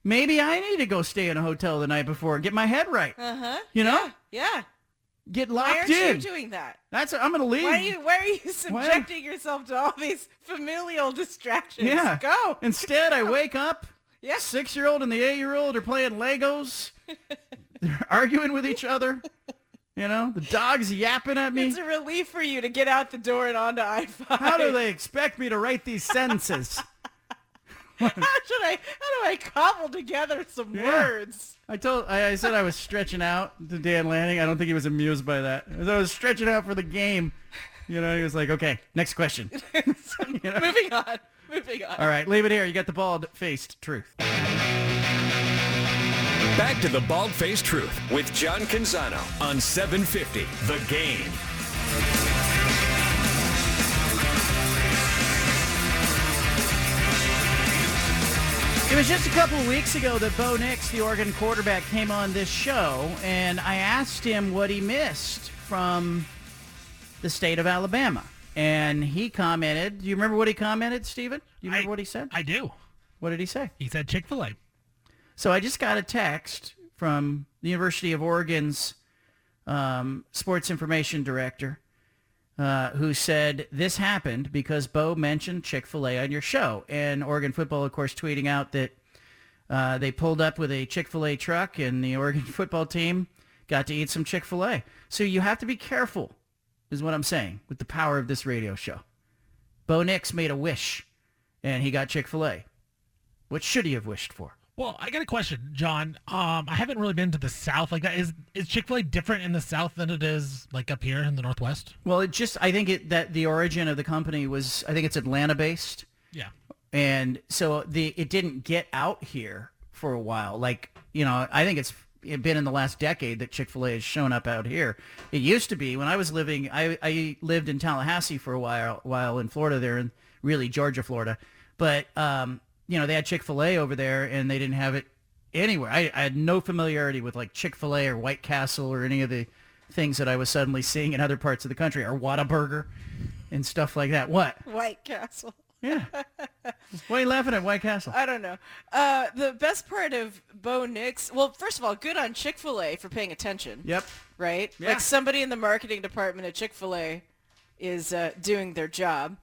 maybe I need to go stay in a hotel the night before and get my head right. Uh huh. You know, Yeah. get Why locked aren't in. you doing that? That's I'm gonna leave. Why are you Why are you subjecting yourself to all these familial distractions? yeah, Go. Instead, I wake up. Yeah. Six year old and the eight year old are playing Legos. They're arguing with each other. You know, the dog's yapping at me. It's a relief for you to get out the door and onto I-5. How do they expect me to write these sentences? How should I? How do I cobble together some Yeah. words? I told I, I said I was stretching out to Dan Lanning. I don't think he was amused by that. As I was stretching out for the game, you know, he was like, "Okay, next question." Moving on. Moving on. All right, leave it here. You got the bald-faced truth. Back to the Bald Faced Truth with John Canzano on 750 The Game. It was just a couple of weeks ago that Bo Nix, the Oregon quarterback, came on this show, and I asked him what he missed from the state of Alabama. And he commented, do you remember what he commented, Steven? Do you remember what he said? I do. What did he say? He said Chick-fil-A. So I just got a text from the University of Oregon's um, sports information director uh, who said this happened because Bo mentioned Chick-fil-A on your show. And Oregon football, of course, tweeting out that uh, they pulled up with a Chick-fil-A truck and the Oregon football team got to eat some Chick-fil-A. So you have to be careful, is what I'm saying, with the power of this radio show. Bo Nix made a wish, and he got Chick-fil-A. What should he have wished for? Well, I got a question, John. Um, I haven't really been to the South like that. Is is Chick Fil A different in the South than it is like up here in the Northwest? Well, it just I think it that the origin of the company was I think it's Atlanta based. Yeah. And so the it didn't get out here for a while. Like, you know, I think it's been in the last decade that Chick-fil-A has shown up out here. It used to be when I was living I, I lived in Tallahassee for a while while in Florida there in really Georgia, Florida. But um, you know, they had Chick-fil-A over there and they didn't have it anywhere. I, I had no familiarity with like Chick-fil-A or White Castle or any of the things that I was suddenly seeing in other parts of the country or Whataburger and stuff like that. What? White Castle. Yeah. Why are you laughing at White Castle? I don't know. Uh, the best part of Bo Nix, well, first of all, good on Chick-fil-A for paying attention. Yep. Right? Yeah. Like somebody in the marketing department at Chick-fil-A is uh, doing their job.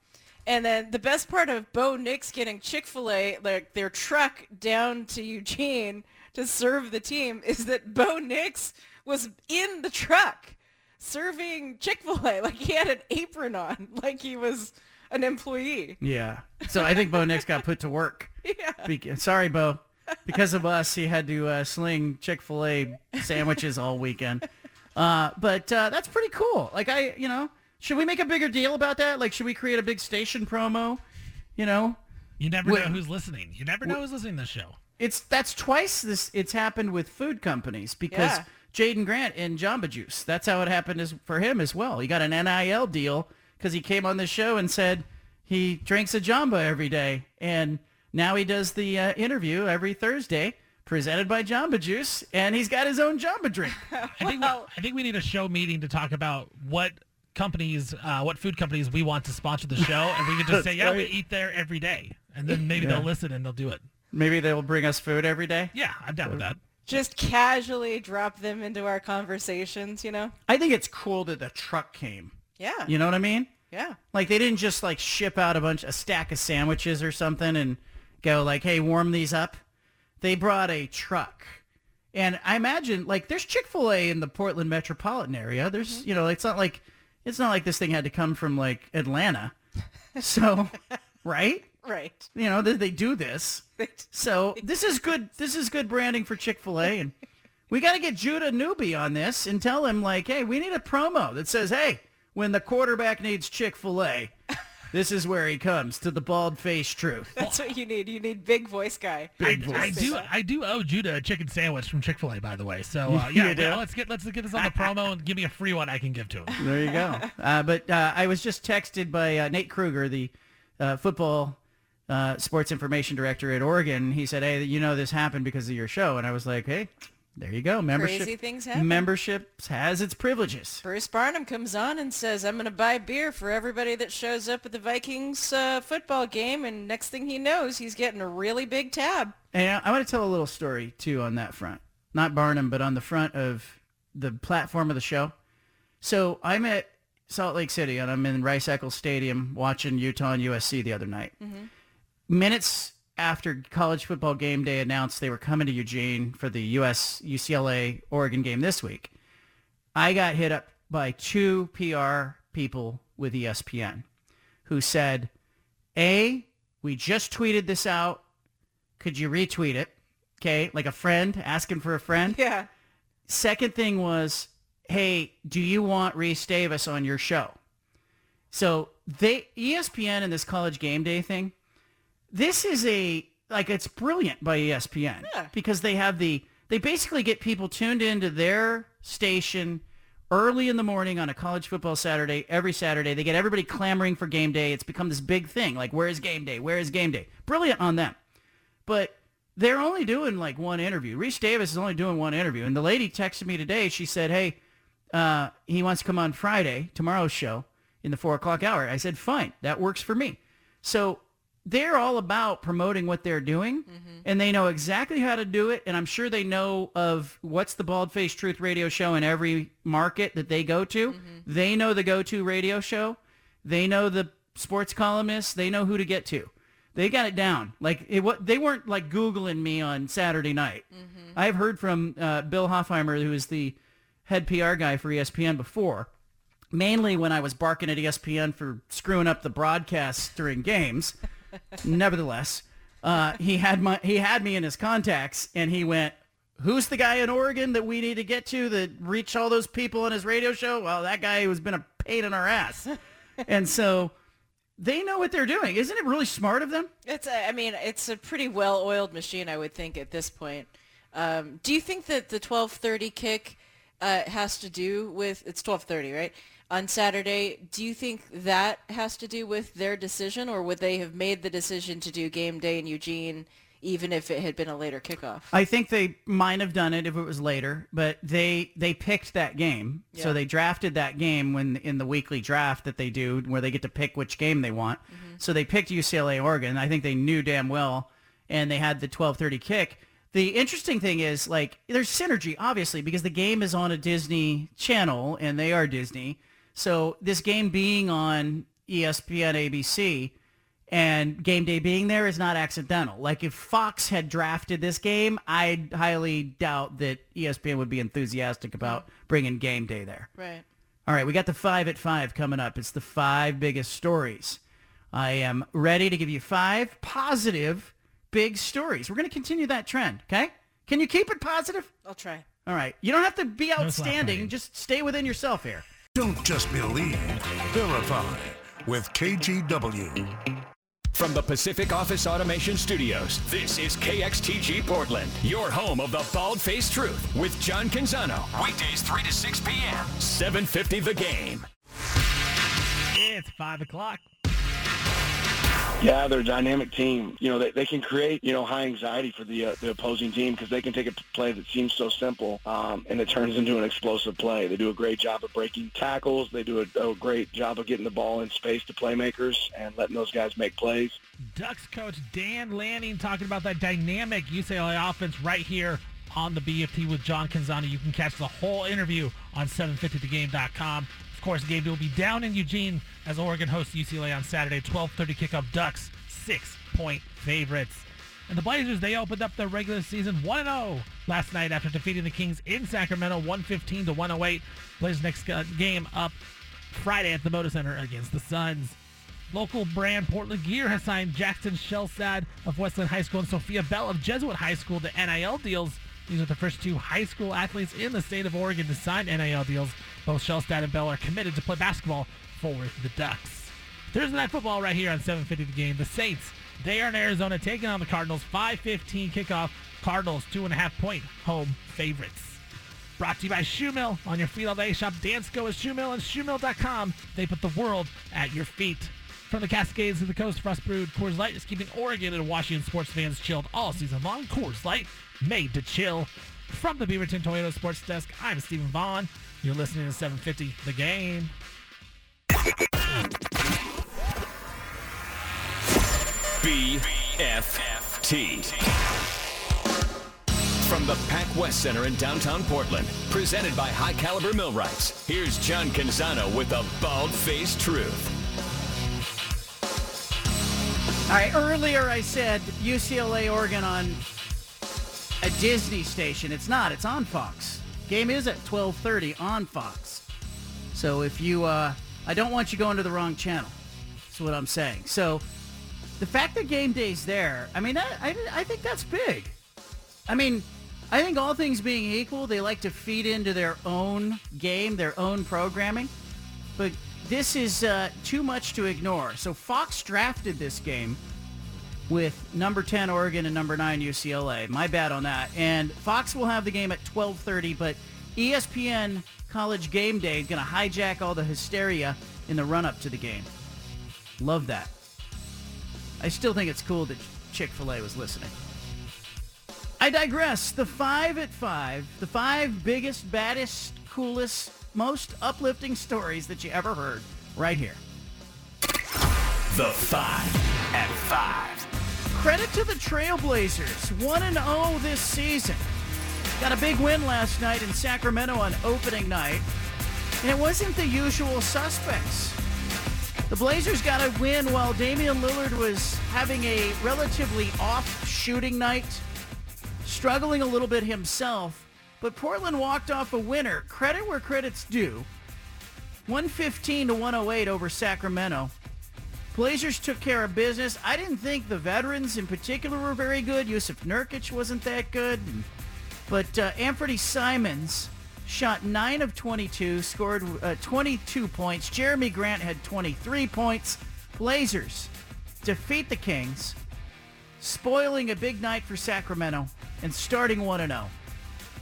And then the best part of Bo Nix getting Chick-fil-A, like their truck down to Eugene to serve the team, is that Bo Nix was in the truck serving Chick-fil-A. Like he had an apron on, like he was an employee. Yeah. So I think Bo Nix got put to work. Yeah. Be- sorry, Bo. Because of us, he had to uh, sling Chick-fil-A sandwiches all weekend. Uh, but uh, that's pretty cool. Like I, you know, should we make a bigger deal about that? Like, should we create a big station promo? You know, You never Wait. know who's listening. You never know who's listening to this show. it's that's twice this. It's happened with food companies because Yeah. Jaydon Grant in Jamba Juice. That's how it happened as, for him as well. He got an NIL deal because he came on the show and said he drinks a Jamba every day, and now he does the uh, interview every Thursday. Presented by Jamba Juice, and he's got his own Jamba drink. I think we, I think we need a show meeting to talk about what companies, uh, what food companies we want to sponsor the show, and we can just say, That's yeah, we eat there every day, and then maybe Yeah. they'll listen and they'll do it. Maybe they'll bring us food every day. Yeah, I'm down with that. Just casually drop them into our conversations, you know? I think it's cool that the truck came. Yeah. You know what I mean? Yeah. Like they didn't just like ship out a bunch a stack of sandwiches or something and go like, "Hey, warm these up." They brought a truck. And I imagine like there's Chick-fil-A in the Portland metropolitan area. There's, mm-hmm. you know, it's not like it's not like this thing had to come from like Atlanta. So, right? Right. You know, they, they do this. So, this is good this is good branding for Chick-fil-A and we got to get Judah Newby on this and tell him like, "Hey, we need a promo that says, "Hey, when the quarterback needs Chick-fil-A, this is where he comes to the bald-faced truth." That's what you need. You need big voice guy. Big I, I do. I do owe Judah a chicken sandwich from Chick Fil A, by the way. So uh, yeah, yeah, let's get let's get this on the promo and give me a free one I can give to him. There you go. Uh, but uh, I was just texted by uh, Nate Kruger, the uh, football uh, sports information director at Oregon. He said, "Hey, you know this happened because of your show," and I was like, "Hey, there you go. Membership. Crazy things happen. Membership has its privileges." Bruce Barnum comes on and says, I'm going to buy beer for everybody that shows up at the Vikings uh, football game. And next thing he knows, he's getting a really big tab. And I want to tell a little story too on that front. Not Barnum, but on the front of the platform of the show. So I'm at Salt Lake City and I'm in Rice Eccles Stadium watching Utah and USC the other night. Minutes after college football game day announced they were coming to Eugene for the US UCLA Oregon game this week, I got hit up by two PR people with ESPN who said, A, we just tweeted this out. Could you retweet it? Okay, like a friend asking for a friend. Yeah. Second thing was, hey, do you want Rece Davis on your show? So they ESPN and this college game day thing, this is a like it's brilliant by ESPN because they have the they basically get people tuned into their station early in the morning on a college football Saturday every Saturday. They get everybody clamoring for game day. It's become this big thing. Like where is game day? Where is game day? Brilliant on them. But they're only doing like one interview. Rece Davis is only doing one interview. And the lady texted me today. She said, hey, uh, he wants to come on Friday, tomorrow's show, in the 4 o'clock hour. I said, fine, that works for me. So they're all about promoting what they're doing, mm-hmm. and they know exactly how to do it. And I'm sure they know of what's the Bald Face Truth radio show in every market that they go to. Mm-hmm. They know the go-to radio show. They know the sports columnists. They know who to get to. They got it down. Like it, what they weren't like googling me on Saturday night. Mm-hmm. I've heard from uh, Bill Hofheimer, who is the head PR guy for ESPN before, mainly when I was barking at ESPN for screwing up the broadcasts during games. Nevertheless, uh, he had my he had me in his contacts, and he went, "Who's the guy in Oregon that we need to get to that reach all those people on his radio show?" Well, that guy who's been a pain in our ass, and so they know what they're doing. Isn't it really smart of them? It's a, I mean, it's a pretty well-oiled machine, I would think, at this point. Um, do you think that the 12:30 kick uh, has to do with it's 12:30, right? On Saturday, do you think that has to do with their decision, or would they have made the decision to do game day in Eugene, even if it had been a later kickoff? I think they might have done it if it was later, but they they picked that game. So they drafted that game when in the weekly draft that they do where they get to pick which game they want. Mm-hmm. So they picked UCLA Oregon. I think they knew damn well and they had the 12:30 kick. The interesting thing is like there's synergy obviously because the game is on a Disney channel and they are Disney. So this game being on ESPN ABC and game day being there is not accidental. Like if Fox had drafted this game, I highly doubt that ESPN would be enthusiastic about mm-hmm. bringing game day there. Right. All right, we got the five at five coming up. It's the five biggest stories. I am ready to give you five positive big stories. We're going to continue that trend, okay? Can you keep it positive? I'll try. All right. You don't have to be outstanding. Just stay within yourself here. Don't just believe, verify with KGW. From the Pacific Office Automation Studios, this is KXTG Portland, your home of the Bald Faced Truth with John Canzano. Weekdays 3 to 6 p.m. 750 The Game. It's five o'clock. Yeah, they're a dynamic team. You know, they, they can create, you know, high anxiety for the uh, the opposing team because they can take a play that seems so simple um, and it turns into an explosive play. They do a great job of breaking tackles. They do a, a great job of getting the ball in space to playmakers and letting those guys make plays. Ducks coach Dan Lanning talking about that dynamic UCLA offense right here on the BFT with John Canzano. You can catch the whole interview on 750thegame.com. Of course, game will be down in Eugene as Oregon hosts UCLA on Saturday. 12:30 kickoff. Ducks six-point favorites. And the Blazers, they opened up their regular season 1-0 last night after defeating the Kings in Sacramento 115 to 108. Blazers next uh, game up Friday at the Moda Center against the Suns. Local brand Portland Gear has signed Jackson Shelstad of West Linn High School and Sophia Bell of Jesuit High School to NIL deals. These are the first two high school athletes in the state of Oregon to sign NIL deals. Both Shelstad and Bell are committed to play basketball for the Ducks. Thursday night football right here on 750 The Game. The Saints, they are in Arizona taking on the Cardinals. 5:15 kickoff. Cardinals two and a half point home favorites. Brought to you by Shoe Mill. On your feet all day, shop Dansko at Shoe Mill and ShoeMill.com. They put the world at your feet. From the Cascades to the coast, Frost Brewed Coors Light is keeping Oregon and Washington sports fans chilled all season long. Coors Light, made to chill. From the Beaverton Toyota Sports Desk, I'm Stephen Vaughn. You're listening to 750 The Game. BFT. From the Pac West Center in downtown Portland, presented by High Caliber Millwrights, here's John Canzano with the Bald Faced Truth. All right, earlier I said UCLA Oregon on a Disney station. It's not. It's on Fox. Game is at 12:30 on Fox. So if you, uh, I don't want you going to the wrong channel. That's what I'm saying. So the fact that game day's there, I mean, I, I, I think that's big. I mean, I think all things being equal, they like to feed into their own game, their own programming. But this is uh, too much to ignore. So Fox drafted this game with number 10 Oregon and number 9 UCLA. My bad on that. And Fox will have the game at 12:30, but ESPN College Game Day is going to hijack all the hysteria in the run up to the game. Love that. I still think it's cool that Chick-fil-A was listening. I digress. The 5 at 5, the 5 biggest, baddest, coolest, most uplifting stories that you ever heard right here. The 5 at 5. Credit to the Trailblazers, 1-0 this season. Got a big win last night in Sacramento on opening night, and it wasn't the usual suspects. The Blazers got a win while Damian Lillard was having a relatively off shooting night, struggling a little bit himself, but Portland walked off a winner. Credit where credit's due. 115 to 108 over Sacramento. Blazers took care of business. I didn't think the veterans in particular were very good. Jusuf Nurkic wasn't that good. But uh, Anfernee Simons shot 9 of 22, scored uh, 22 points. Jerami Grant had 23 points. Blazers defeat the Kings, spoiling a big night for Sacramento and starting 1-0.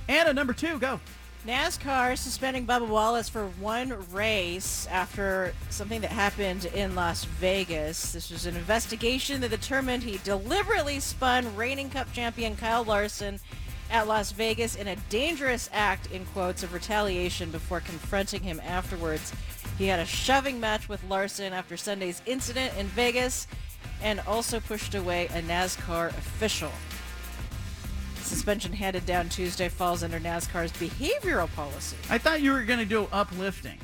Anna, number two, go. NASCAR suspending Bubba Wallace for one race after something that happened in Las Vegas. This was an investigation that determined he deliberately spun reigning Cup champion Kyle Larson at Las Vegas in a dangerous act, in quotes, of retaliation before confronting him afterwards. He had a shoving match with Larson after Sunday's incident in Vegas and also pushed away a NASCAR official. Suspension handed down Tuesday falls under NASCAR's behavioral policy. I thought you were going to do uplifting.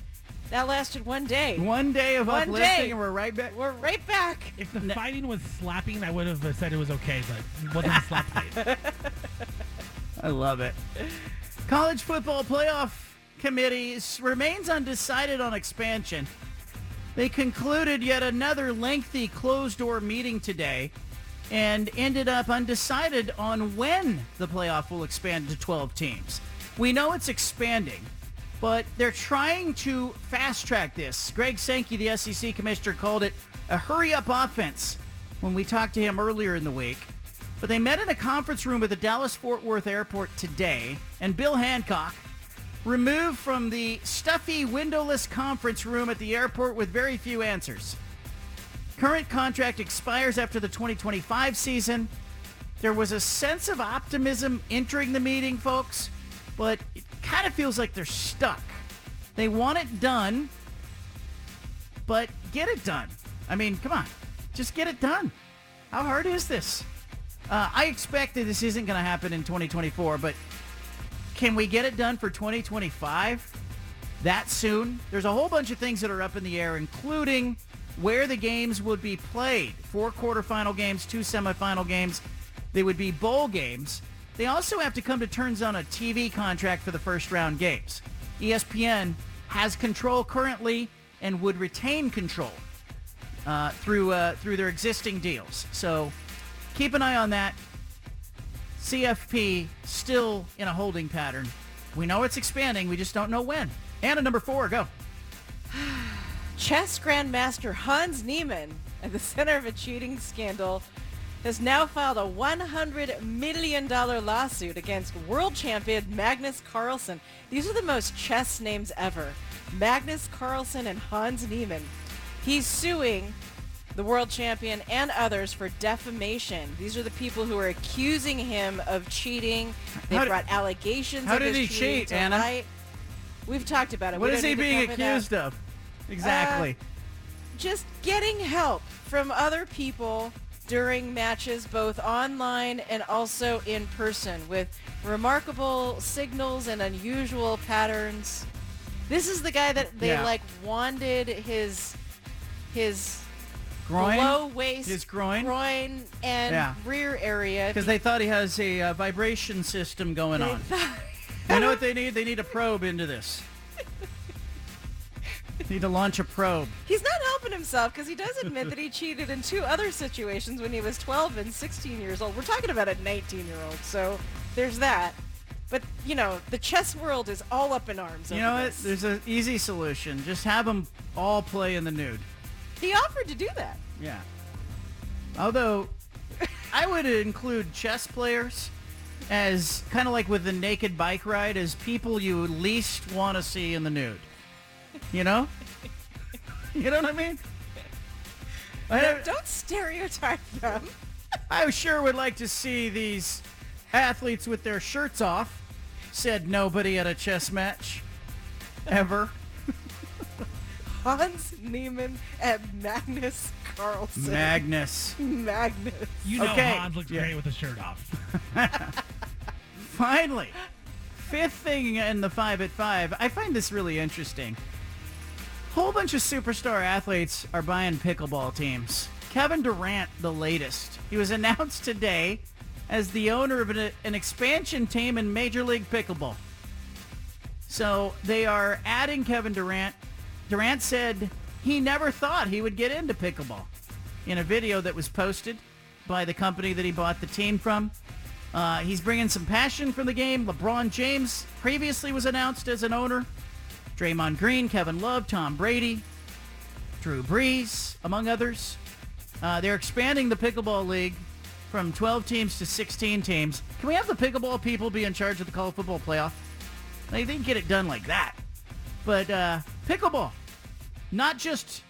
That lasted one day. One day of One uplifting, day. and we're right back. We're right back. If the fighting was slapping, I would have said it was okay, but it wasn't a slap fight. I love it. College football playoff committee s- remains undecided on expansion. They concluded yet another lengthy closed-door meeting today and ended up undecided on when the playoff will expand to 12 teams. We know it's expanding, but they're trying to fast-track this. Greg Sankey, the SEC commissioner, called it a hurry-up offense when we talked to him earlier in the week. But they met in a conference room at the Dallas-Fort Worth airport today, and Bill Hancock, removed from the stuffy windowless conference room at the airport with very few answers. Current contract expires after the 2025 season. There was a sense of optimism entering the meeting, folks, but it kind of feels like they're stuck. They want it done, but get it done. I mean, come on. Just get it done. How hard is this? Uh, I expect that this isn't going to happen in 2024, but can we get it done for 2025 that soon? There's a whole bunch of things that are up in the air, including where the games would be played. Four quarterfinal games, two semifinal games. They would be bowl games. They also have to come to terms on a TV contract for the first round games. ESPN has control currently and would retain control uh, through uh, through their existing deals. So keep an eye on that. CFP still in a holding pattern. We know it's expanding. We just don't know when. And Anna, number four, go. Chess Grandmaster Hans Niemann, at the center of a cheating scandal, has now filed a $100 million lawsuit against world champion Magnus Carlsen. These are the most chess names ever. Magnus Carlsen and Hans Niemann. He's suing the world champion and others for defamation. These are the people who are accusing him of cheating. They How did- brought allegations how did he cheat, Anna? light. We've talked about it. What is he being accused of? Exactly. Just getting help from other people during matches, both online and also in person, with remarkable signals and unusual patterns. This is the guy that they Yeah. like wanded his his Groin? below waist, His groin? groin and Yeah. rear area. Because they thought he has a uh, vibration system going They on. thought- You know what they need? They need a probe into this. Need to launch a probe. He's not helping himself because he does admit that he cheated in two other situations when he was 12 and 16 years old. We're talking about a 19-year-old, so there's that. But, you know, the chess world is all up in arms You know what? There's an easy solution. Just have them all play in the nude. He offered to do that. Yeah. Although, I would include chess players as kind of like with the naked bike ride as people you least want to see in the nude. You know? you know what I mean? No, don't- don't stereotype them. I sure would like to see these athletes with their shirts off, said nobody at a chess match. Ever. Hans Niemann and Magnus Carlsen. Magnus. Magnus. You know Okay. Hans looks Yeah. great with his shirt off. Finally, fifth thing in the five at five. I find this really interesting. Whole bunch of superstar athletes are buying pickleball teams. Kevin Durant, the latest. He was announced today as the owner of an, an expansion team in Major League Pickleball. So they are adding Kevin Durant. Durant said he never thought he would get into pickleball. In a video that was posted by the company that he bought the team from, uh, he's bringing some passion from the game. LeBron James previously was announced as an owner. Draymond Green, Kevin Love, Tom Brady, Drew Brees, among others. Uh, they're expanding the pickleball league from 12 teams to 16 teams. Can we have the pickleball people be in charge of the college football playoff? They didn't get it done like that. But uh, pickleball, not just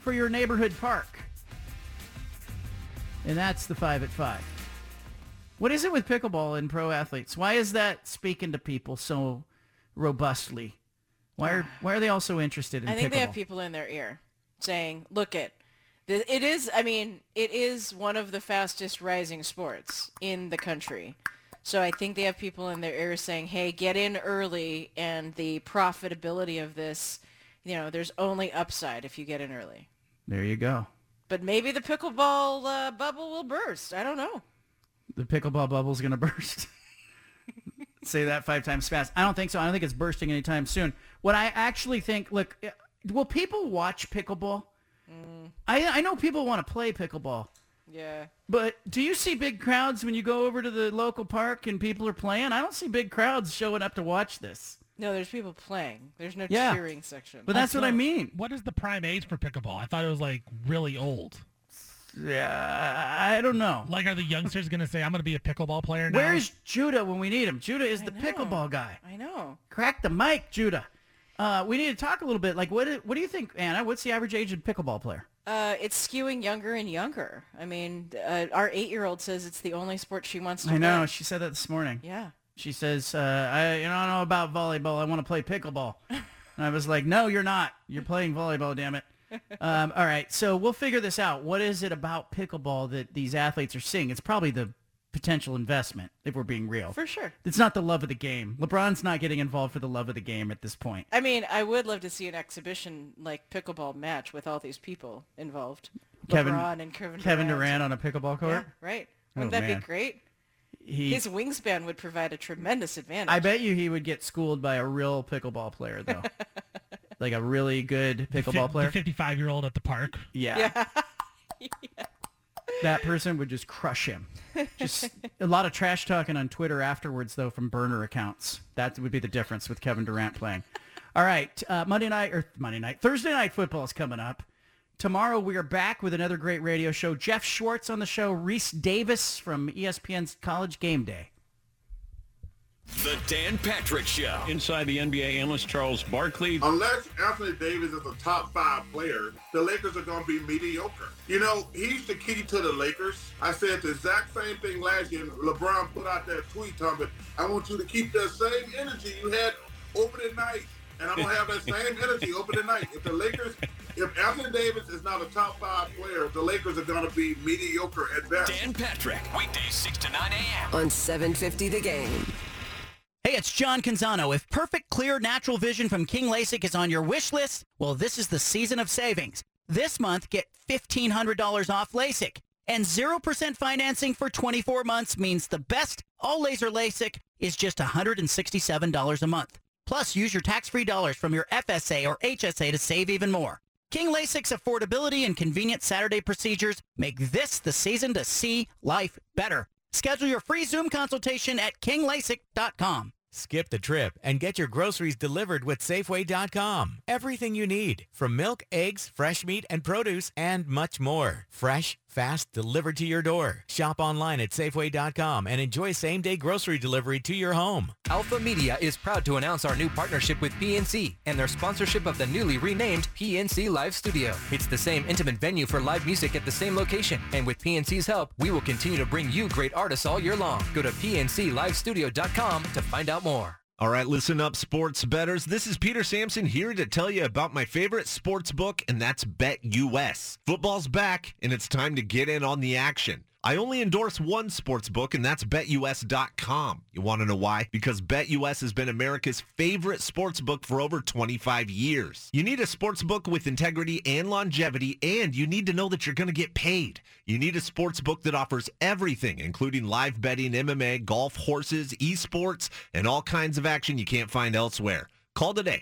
for your neighborhood park. And that's the five at five. What is it with pickleball and pro athletes? Why is that speaking to people so robustly? Why are why are they all so interested in I think pickleball? they have people in their ear saying, "Look it, it is. I mean, it is one of the fastest rising sports in the country." So I think they have people in their ear saying, "Hey, get in early, and the profitability of this, you know, there's only upside if you get in early." There you go. But maybe the pickleball uh, bubble will burst. I don't know. The pickleball bubble's going to burst. Say that five times fast. I don't think so. I don't think it's bursting anytime soon. What I actually think, look, uh, will people watch pickleball? I, I know people want to play pickleball. Yeah. But do you see big crowds when you go over to the local park and people are playing? I don't see big crowds showing up to watch this. No, there's people playing. There's no Yeah. cheering section. But that's what I mean. What is the prime age for pickleball? I thought it was like really old. Yeah, I don't know. Like, are the youngsters going to say, I'm going to be a pickleball player now? Where's Judah when we need him? Judah is the know. pickleball guy. I know. Crack the mic, Judah. Uh, we need to talk a little bit. Like, what do, what do you think, Anna? What's the average age of pickleball player? Uh, it's skewing younger and younger. I mean, uh, our eight-year-old says it's the only sport she wants to I know. play. She said that this morning. Yeah. She says, uh, I, you know, I don't know about volleyball. I want to play pickleball. and I was like, no, you're not. You're playing volleyball, damn it. Um, all right. So we'll figure this out. What is it about pickleball that these athletes are seeing? It's probably the potential investment, if we're being real. For sure. It's not the love of the game. LeBron's not getting involved for the love of the game at this point. I mean, I would love to see an exhibition like pickleball match with all these people involved. Kevin, LeBron and Kevin, Kevin Durant. Durant on a pickleball court? Yeah, right. Oh, Wouldn't that man. be great? He, His wingspan would provide a tremendous advantage. I bet you he would get schooled by a real pickleball player, though. like a really good pickleball player. 55 year old at the park. Yeah. That person would just crush him. Just a lot of trash talking on Twitter afterwards, though, from burner accounts. That would be the difference with Kevin Durant playing. All right, uh, Monday night or Monday night, Thursday night football is coming up. Tomorrow we are back with another great radio show. Jeff Schwartz on the show, Rece Davis from ESPN's College Game Day. The Dan Patrick Show. Inside the NBA analyst Charles Barkley. Unless Anthony Davis is a top five player, the Lakers are going to be mediocre. You know, he's the key to the Lakers. I said the exact same thing last year. LeBron put out that tweet, Tom, but I want you to keep that same energy you had opening night. And I'm going to have that same energy opening night. If the Lakers, if Anthony Davis is not a top five player, the Lakers are going to be mediocre at best. Dan Patrick. Weekdays 6 to 9 a.m. On 750 The Game. Hey, it's John Canzano. If perfect, clear, natural vision from King LASIK is on your wish list, well, this is the season of savings. This month, get $1,500 off LASIK. And 0% financing for 24 months means the best all laser LASIK is just $167 a month. Plus, use your tax-free dollars from your FSA or HSA to save even more. King LASIK's affordability and convenient Saturday procedures make this the season to see life better. Schedule your free Zoom consultation at kinglasik.com. Skip the trip and get your groceries delivered with Safeway.com. Everything you need, from milk, eggs, fresh meat, and produce, and much more. Fresh, fast, delivered to your door. Shop online at Safeway.com and enjoy same-day grocery delivery to your home. Alpha Media is proud to announce our new partnership with PNC and their sponsorship of the newly renamed PNC Live Studio. It's the same intimate venue for live music at the same location, and with PNC's help, we will continue to bring you great artists all year long. Go to PNCLiveStudio.com to find out more. All right, listen up, sports betters. This is Peter Sampson here to tell you about my favorite sports book, and that's BetUS. Football's back, and it's time to get in on the action. I only endorse one sports book, and that's BetUS.com. You want to know why? Because BetUS has been America's favorite sports book for over 25 years. You need a sports book with integrity and longevity, and you need to know that you're going to get paid. You need a sports book that offers everything, including live betting, MMA, golf, horses, esports, and all kinds of action you can't find elsewhere. Call today.